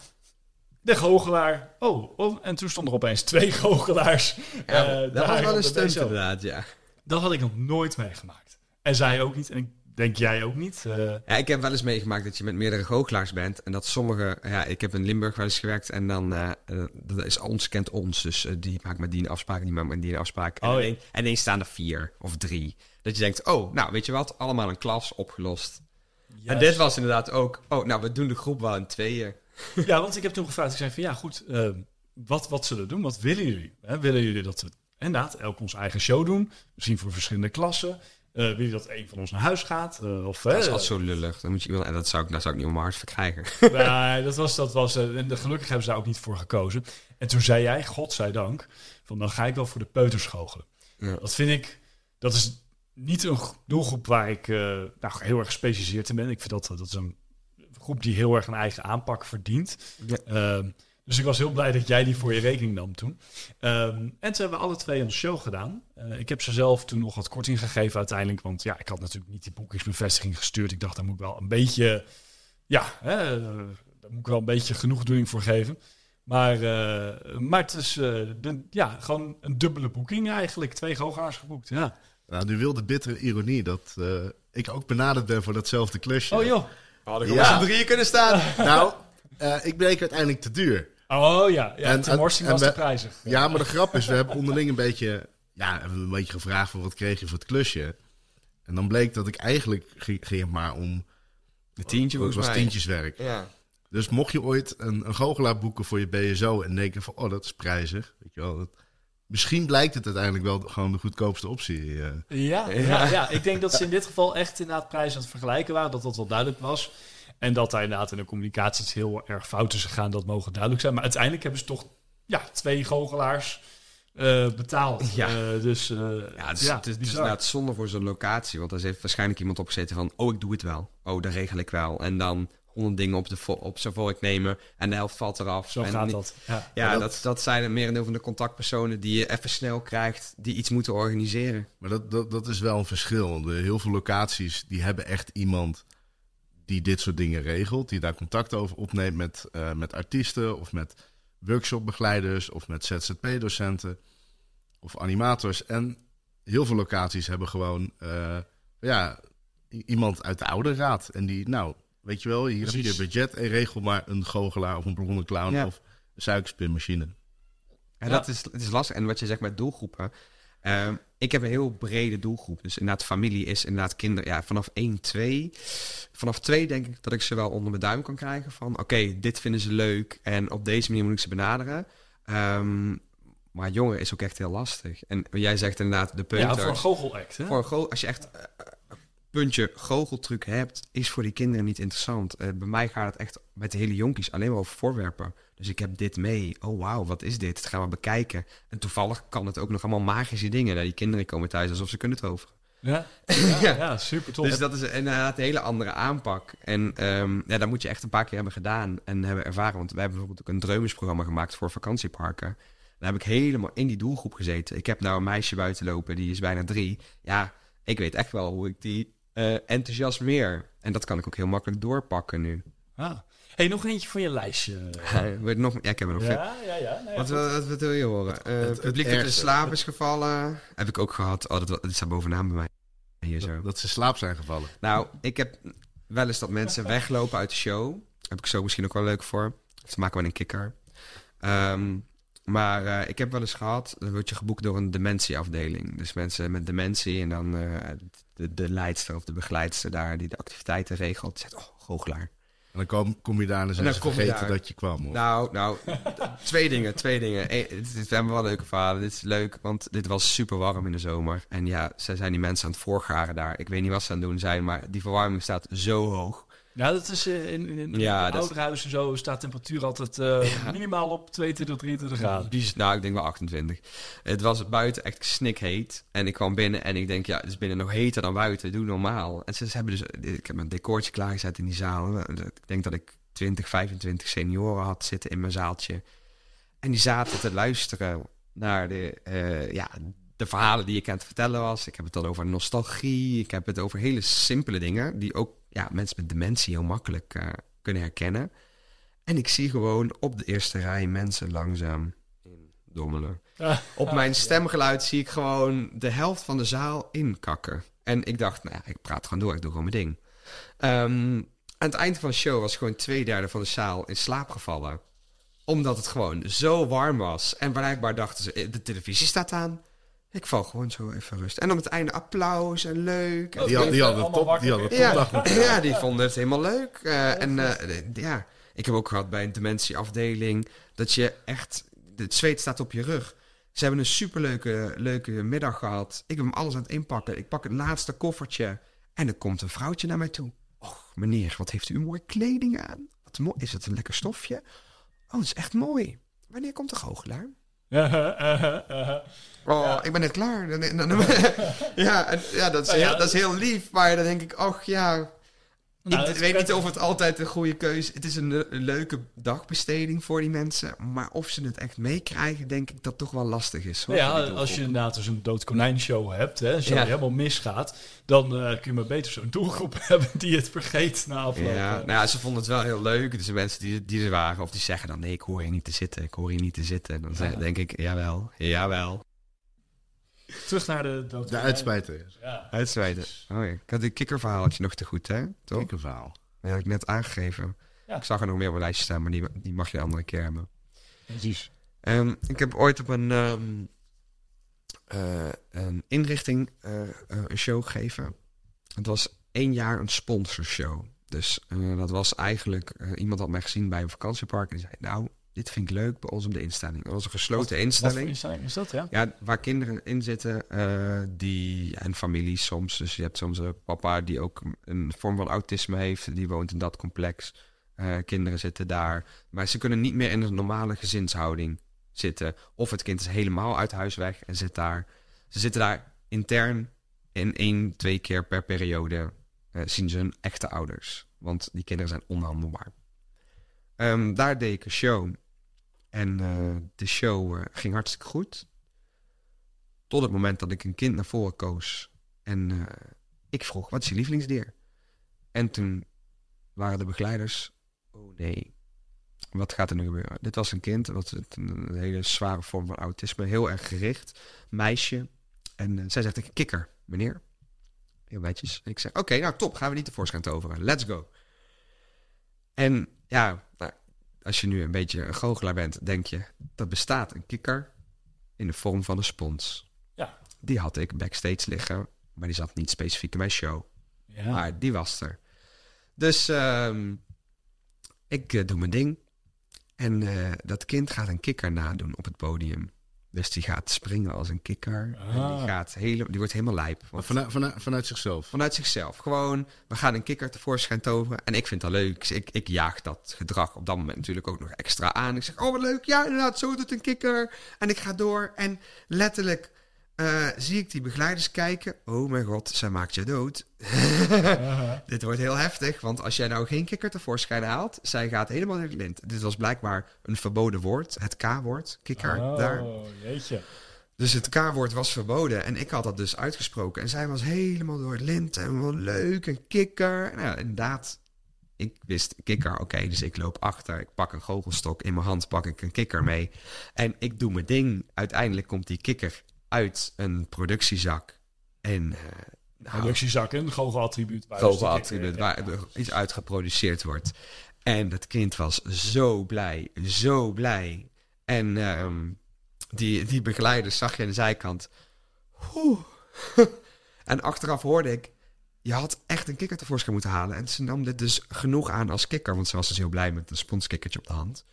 De goochelaar. Oh, oh, en toen stonden er opeens twee goochelaars. Ja, eh, dat daar was wel een stunt inderdaad, ja. Dat had ik nog nooit meegemaakt. En zij ook niet. En ik denk jij ook niet. Eh, Ja, ik heb wel eens meegemaakt dat je met meerdere goochelaars bent. En dat sommige... Ja, ik heb in Limburg wel eens gewerkt. En dan... eh, eh, dat is ons kent ons. Dus eh, die maakt met die een afspraak. Die maakt met die een afspraak. En Oh, en ineens staan er vier of drie. Dat je denkt... Oh, nou, weet je wat? Allemaal een klas opgelost. En dit was inderdaad ook... Oh, nou, we doen de groep wel in tweeën. Ja, want ik heb toen gevraagd. Ik zei van ja, goed. eh, wat, wat zullen we doen? Wat willen jullie? Hè, willen jullie dat we inderdaad elk onze eigen show doen? Misschien voor verschillende klassen. Eh willen jullie dat een van ons naar huis gaat? Eh, of, Dat is eh, altijd zo lullig. Dan moet je, en dat zou ik, zou ik niet om hart verkrijgen. Nee, dat was, dat was, en de- gelukkig hebben ze daar ook niet voor gekozen. En toen zei jij, godzijdank, van dan ga ik wel voor de peuters goochelen. Ja. Dat vind ik, dat is niet een doelgroep waar ik eh, nou, heel erg gespecialiseerd in ben. Ik vind dat, dat is een groep die heel erg een eigen aanpak verdient. Ja. Ehm, dus ik was heel blij dat jij die voor je rekening nam toen. Ehm, en toen hebben alle twee een show gedaan. Eh, ik heb ze zelf toen nog wat korting gegeven uiteindelijk. Want ja, ik had natuurlijk niet die boekingsbevestiging gestuurd. Ik dacht, daar moet ik wel een beetje... Ja, hè, eh, daar moet ik wel een beetje genoegdoening voor geven. Maar, eh, maar het is eh, de, ja, gewoon een dubbele boeking eigenlijk. Twee goochelaars geboekt, ja. Nou, nu wil de bittere ironie dat eh, ik ook benaderd ben voor datzelfde klusje. Oh joh. Hadden gewoon z'n drieën kunnen staan. Nou, eh, ik bleek uiteindelijk te duur. Oh ja, ja En- Tim en- Horsing en was we- te prijzig. Ja, maar de grap is, we hebben onderling een beetje, ja, hebben we een beetje gevraagd van wat kreeg je voor het klusje. En dan bleek dat ik eigenlijk ging, maar om, De tientje het was mij. tientjeswerk. Ja. Dus mocht je ooit een, een goochelaar boeken voor je BSO en denken van, oh, dat is prijzig, weet je wel. Dat, misschien blijkt het uiteindelijk wel gewoon de goedkoopste optie. eh. Ja, ja. Ja, ik denk dat ze in dit geval echt inderdaad prijzen aan het vergelijken waren. Dat dat wel duidelijk was. En dat daar inderdaad in de communicatie heel erg fout is gegaan. Dat mogen duidelijk zijn. Maar uiteindelijk hebben ze toch ja, twee goochelaars eh, betaald. Ja. Eh, dus eh, Ja, het is, ja, het is, het is bizar. inderdaad zonde voor zo'n locatie. Want daar heeft waarschijnlijk iemand opgezeten van... Oh, ik doe het wel. Oh, dat regel ik wel. En dan honderd dingen op, de vo- op zijn vork nemen. En de helft valt eraf. Zo en gaat dat. Ja. Dat, dat- dat, zijn het merendeel van de contactpersonen... die je even snel krijgt, die iets moeten organiseren. Maar dat, dat, dat is wel een verschil. De, heel veel locaties die hebben echt iemand die dit soort dingen regelt. Die daar contact over opneemt met, eh, met artiesten of met workshopbegeleiders of met ZZP-docenten of animators. En heel veel locaties hebben gewoon eh, ja, iemand uit de oude raad. En die, nou, weet je wel, hier heb je Precies. budget en regel maar een goochelaar of een blonde clown Ja. of een suikerspinmachine. En Ja. dat is, het is lastig. En wat je zegt met doelgroepen. ehm, ik heb een heel brede doelgroep. Dus inderdaad, familie is inderdaad kinderen. Ja, vanaf 1, 2. Vanaf 2 denk ik dat ik ze wel onder mijn duim kan krijgen. Van oké, dit vinden ze leuk. En op deze manier moet ik ze benaderen. Ehm, maar jongeren is ook echt heel lastig. En jij zegt inderdaad, de punters. ja, voor een goochelact. Hè? Voor een go- als je echt eh, puntje goocheltruc hebt, is voor die kinderen niet interessant. Eh, bij mij gaat het echt met de hele jonkies alleen maar over voorwerpen. Dus ik heb dit mee. Oh wauw, wat is dit? Dat gaan we bekijken. En toevallig kan het ook nog allemaal magische dingen. Nou, die kinderen komen thuis alsof ze kunnen toveren. Ja, ja, ja, super tof. Dus dat is inderdaad een hele andere aanpak. En ehm ja, dat moet je echt een paar keer hebben gedaan en hebben ervaren. Want wij hebben bijvoorbeeld ook een dreumisprogramma gemaakt voor vakantieparken. Daar heb ik helemaal in die doelgroep gezeten. Ik heb nou een meisje buiten lopen, die is bijna drie. Ja, ik weet echt wel hoe ik die eh, enthousiasmeer. En dat kan ik ook heel makkelijk doorpakken nu. Ah. hey, nog eentje van je lijstje. Je nog, ja, ik heb er nog veel. Ja, ja, ja. Nee, Wat, wat, wat wil je horen? Eh het publiek dat in ergste. slaap is gevallen. Heb ik ook gehad. Oh, dat, dat staat bovenaan bij mij. Hier zo. Dat, dat ze in slaap zijn gevallen. Nou, ik heb wel eens dat mensen weglopen uit de show. Heb ik zo misschien ook wel leuk voor. Te maken met een kikker. Ehm, Maar eh, ik heb wel eens gehad, dan word je geboekt door een dementieafdeling. Dus mensen met dementie en dan eh, de, de leidster of de begeleidster daar die de activiteiten regelt, zegt, oh, goochelaar. En dan kom, kom je daar en dan zijn ze je vergeten dat je kwam. Of? Nou, nou, twee dingen, twee dingen. Eén, dit dit zijn wel leuke verhalen. Dit is leuk, want dit was super warm in de zomer. En ja, zij zijn die mensen aan het voorgaren daar. Ik weet niet wat ze aan het doen zijn, maar die verwarming staat zo hoog. Ja, dat is eh, in, in, in Ja, dat ouderhuis en zo staat temperatuur altijd eh, minimaal op 22, 23 graden. Die is, nou, ik denk wel 28. Het was buiten echt snikheet. En ik kwam binnen en ik denk, ja, het is binnen nog heter dan buiten. Doe normaal. En ze, ze hebben dus, ik heb een decoortje klaargezet in die zaal. Ik denk dat ik 20, 25 senioren had zitten in mijn zaaltje. En die zaten te luisteren naar de, eh, ja, de verhalen die ik aan het vertellen was. Ik heb het dan over nostalgie. Ik heb het over hele simpele dingen. Die ook ja, mensen met dementie heel makkelijk eh, kunnen herkennen. En ik zie gewoon op de eerste rij mensen langzaam indommelen. Op mijn stemgeluid zie ik gewoon de helft van de zaal inkakken. En ik dacht, nou ja, ik praat gewoon door, ik doe gewoon mijn ding. Ehm, aan het eind van de show was gewoon twee derde van de zaal in slaap gevallen. Omdat het gewoon zo warm was. En blijkbaar dachten ze, eh, de televisie staat aan. Ik val gewoon zo even rust. En op het einde applaus en leuk. En die, had, die hadden allemaal top, die hadden topdag ja, moeten ja, die vonden het helemaal leuk. Eh, en eh, ja, ik heb ook gehad bij een dementieafdeling dat je echt, het zweet staat op je rug. Ze hebben een superleuke leuke middag gehad. Ik heb hem alles aan het inpakken. Ik pak het laatste koffertje en er komt een vrouwtje naar mij toe. Och, meneer, wat heeft u mooie kleding aan? Wat mooi. Is het een lekker stofje? Oh, dat is echt mooi. Wanneer komt de goochelaar? Oh, ik ben net klaar. Ja, en- ja, dat is, Nou heel, dat is heel lief. Maar dan denk ik, och ja, Nou, ik het weet niet of het altijd een goede keuze is. Het is een, le- een leuke dagbesteding voor die mensen. Maar of ze het echt meekrijgen, denk ik dat toch wel lastig is. hoor, Nou ja, als je inderdaad een dood konijnshow hebt, hè, als je Ja. helemaal misgaat, dan eh, kun je maar beter zo'n doelgroep hebben die het vergeet na afloop. Ja, nou ja, ze vonden het wel heel leuk. Dus de mensen die, die er waren, of die zeggen dan... nee, ik hoor hier niet te zitten, ik hoor hier niet te zitten. Dan zeg- Ja. denk ik, jawel, jawel. Terug naar de dood De uitspijten. Ja. Oh ja, ik had een kikkerverhaaltje nog te goed, hè? Toch? Kijk een verhaal. Dat had ik net aangegeven. Ja. Ik zag er nog meer op mijn lijstje staan, maar die, die mag je een andere keer hebben. Precies. Ehm, ik heb ooit op een, ehm, eh, een inrichting eh, eh, een show gegeven. Het was één jaar een sponsorshow. Dus eh, dat was eigenlijk... eh, iemand had mij gezien bij een vakantiepark en die zei... nou, dit vind ik leuk bij ons op de instelling. Was een gesloten Wat voor instelling. instelling is dat, ja? Ja, waar kinderen in zitten, eh, die, en families soms. Dus je hebt soms een papa die ook een vorm van autisme heeft, die woont in dat complex. Eh, kinderen zitten daar. Maar ze kunnen niet meer in een normale gezinshouding zitten. Of het kind is helemaal uit huis weg en zit daar. Ze zitten daar intern in één, twee keer per periode eh, zien ze hun echte ouders. Want die kinderen zijn onhandelbaar. Ehm, daar deed ik een show. En eh, de show eh, ging hartstikke goed. Tot het moment dat ik een kind naar voren koos. En eh, ik vroeg, wat is je lievelingsdier? En toen waren de begeleiders, oh nee, wat gaat er nu gebeuren? Dit was een kind, dat een, hele zware vorm van autisme, heel erg gericht, meisje. En zij zegt, ik kikker, meneer. Heel netjes. Ik zeg, oké, nou top, gaan we niet tevoorschijn toveren. Let's go. En ja, nou, als je nu een beetje een goochelaar bent, denk je, dat bestaat een kikker in de vorm van een spons. Ja. Die had ik backstage liggen, maar die zat niet specifiek in mijn show. Ja. Maar die was er. Dus ehm, ik eh, doe mijn ding. En eh, dat kind gaat een kikker nadoen op het podium. Dus die gaat springen als een kikker. En die, Ah. gaat hele, die wordt helemaal lijp. Vanuit, vanuit, vanuit zichzelf. Vanuit zichzelf. Gewoon, we gaan een kikker tevoorschijn toveren. En ik vind dat leuk. Dus ik, ik jaag dat gedrag op dat moment natuurlijk ook nog extra aan. Ik zeg, oh wat leuk. Ja, inderdaad, zo doet een kikker. En ik ga door. En letterlijk eh, zie ik die begeleiders kijken. Oh mijn god, zij maakt je dood. Dit wordt heel heftig. Want als jij nou geen kikker tevoorschijn haalt... zij gaat helemaal in het lint. Dit was blijkbaar een verboden woord. Het K-woord, kikker, daar. Oh, jeetje. Dus het K-woord was verboden. En ik had dat dus uitgesproken. En zij was helemaal door het lint. En wat leuk, een kikker. Nou, inderdaad. Ik wist kikker, oké. dus ik loop achter. Ik pak een goochelstok. In mijn hand pak ik een kikker mee. En ik doe mijn ding. Uiteindelijk komt die kikker uit een productiezak. En... eh nou, Productiezakken, een goochattribuut. waar dus waar iets uit geproduceerd wordt. En dat kind was zo blij, zo blij. En ehm, die, die begeleiders zag je aan de zijkant. Oeh. en achteraf hoorde ik, je had echt een kikker tevoorschijn moeten halen. En ze nam dit dus genoeg aan als kikker, want ze was dus heel blij met een sponskikkertje op de hand.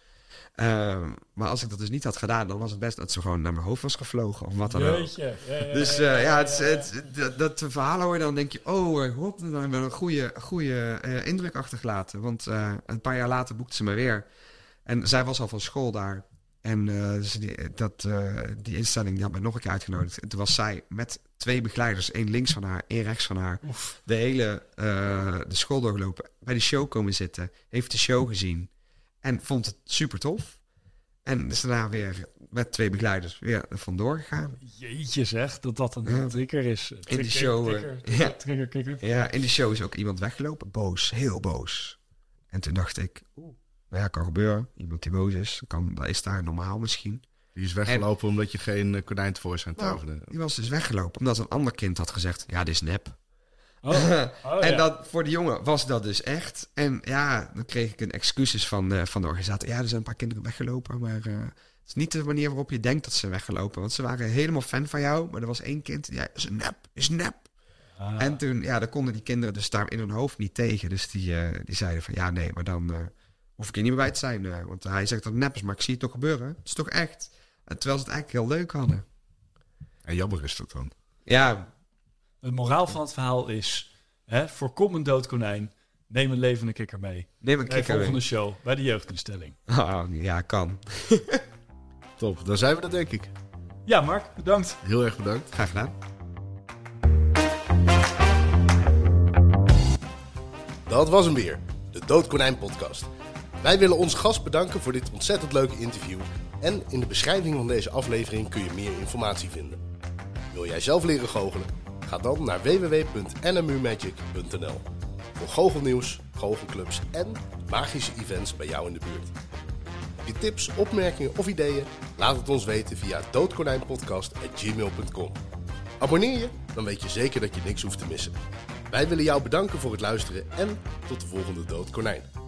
Ehm, maar als ik dat dus niet had gedaan, dan was het best dat ze gewoon naar mijn hoofd was gevlogen of wat dan ook. Jeetje. Ja, ja, Dus ja, eh, ja, het, het, dat, verhaal hoor je dan denk je, oh, hop, dan hebben we een goede, goede eh, indruk achtergelaten. Want eh, een paar jaar later boekte ze me weer. En zij was al van school daar. En dus die, dat, die instelling die had mij nog een keer uitgenodigd. En toen was zij met twee begeleiders, één links van haar, één rechts van haar, de hele de school doorgelopen. Bij de show komen zitten, heeft de show gezien en vond het super tof. En is daarna weer met twee begeleiders weer vandoor gegaan. Jeetje zeg, dat dat een Ja. trigger is. In die show, eh, Trigger, ja. trigger. Ja, in die show is ook iemand weggelopen. Boos, heel boos. En toen dacht ik, oeh, nou ja, kan gebeuren. Iemand die boos is, kan, dat is daar normaal misschien. Die is weggelopen omdat je geen eh, konijn tevoorschijn Nou, toverde. die was dus weggelopen omdat een ander kind had gezegd, ja, dit is nep. Oh, oh, en ja. dat, voor de jongen was dat dus echt. En ja, dan kreeg ik een excuses van, eh, van de organisator. Ja, er zijn een paar kinderen weggelopen, maar eh, het is niet de manier waarop je denkt dat ze weggelopen. Want ze waren helemaal fan van jou, maar er was één kind, ja, is nep, is nep. Ah. En toen, ja, daar konden die kinderen dus daar in hun hoofd niet tegen. Dus die, eh, die zeiden van, ja, nee, maar dan eh, hoef ik er niet meer bij te zijn. eh, want hij zegt dat het nep is, maar ik zie het toch gebeuren. Het is toch echt. En terwijl ze het eigenlijk heel leuk hadden. En jammer is dat dan. Ja, Het moraal van het verhaal is: hè, voorkom een dood konijn. Neem een levende kikker mee. neem een Bij de kikker volgende mee. show bij de jeugdinstelling. Oh, ja, kan. Top, dan zijn we dat denk ik. Ja, Mark, bedankt. Heel erg bedankt. Graag gedaan. Dat was hem weer, de Doodkonijn podcast. Wij willen onze gast bedanken voor dit ontzettend leuke interview. En in de beschrijving van deze aflevering kun je meer informatie vinden. Wil jij zelf leren goochelen? Ga dan naar www.nmumagic.nl Voor goochelnieuws, goochelclubs en magische events bij jou in de buurt. Je tips, opmerkingen of ideeën? Laat het ons weten via doodkonijnpodcast.gmail.com Abonneer je, dan weet je zeker dat je niks hoeft te missen. Wij willen jou bedanken voor het luisteren en tot de volgende Dood Konijn.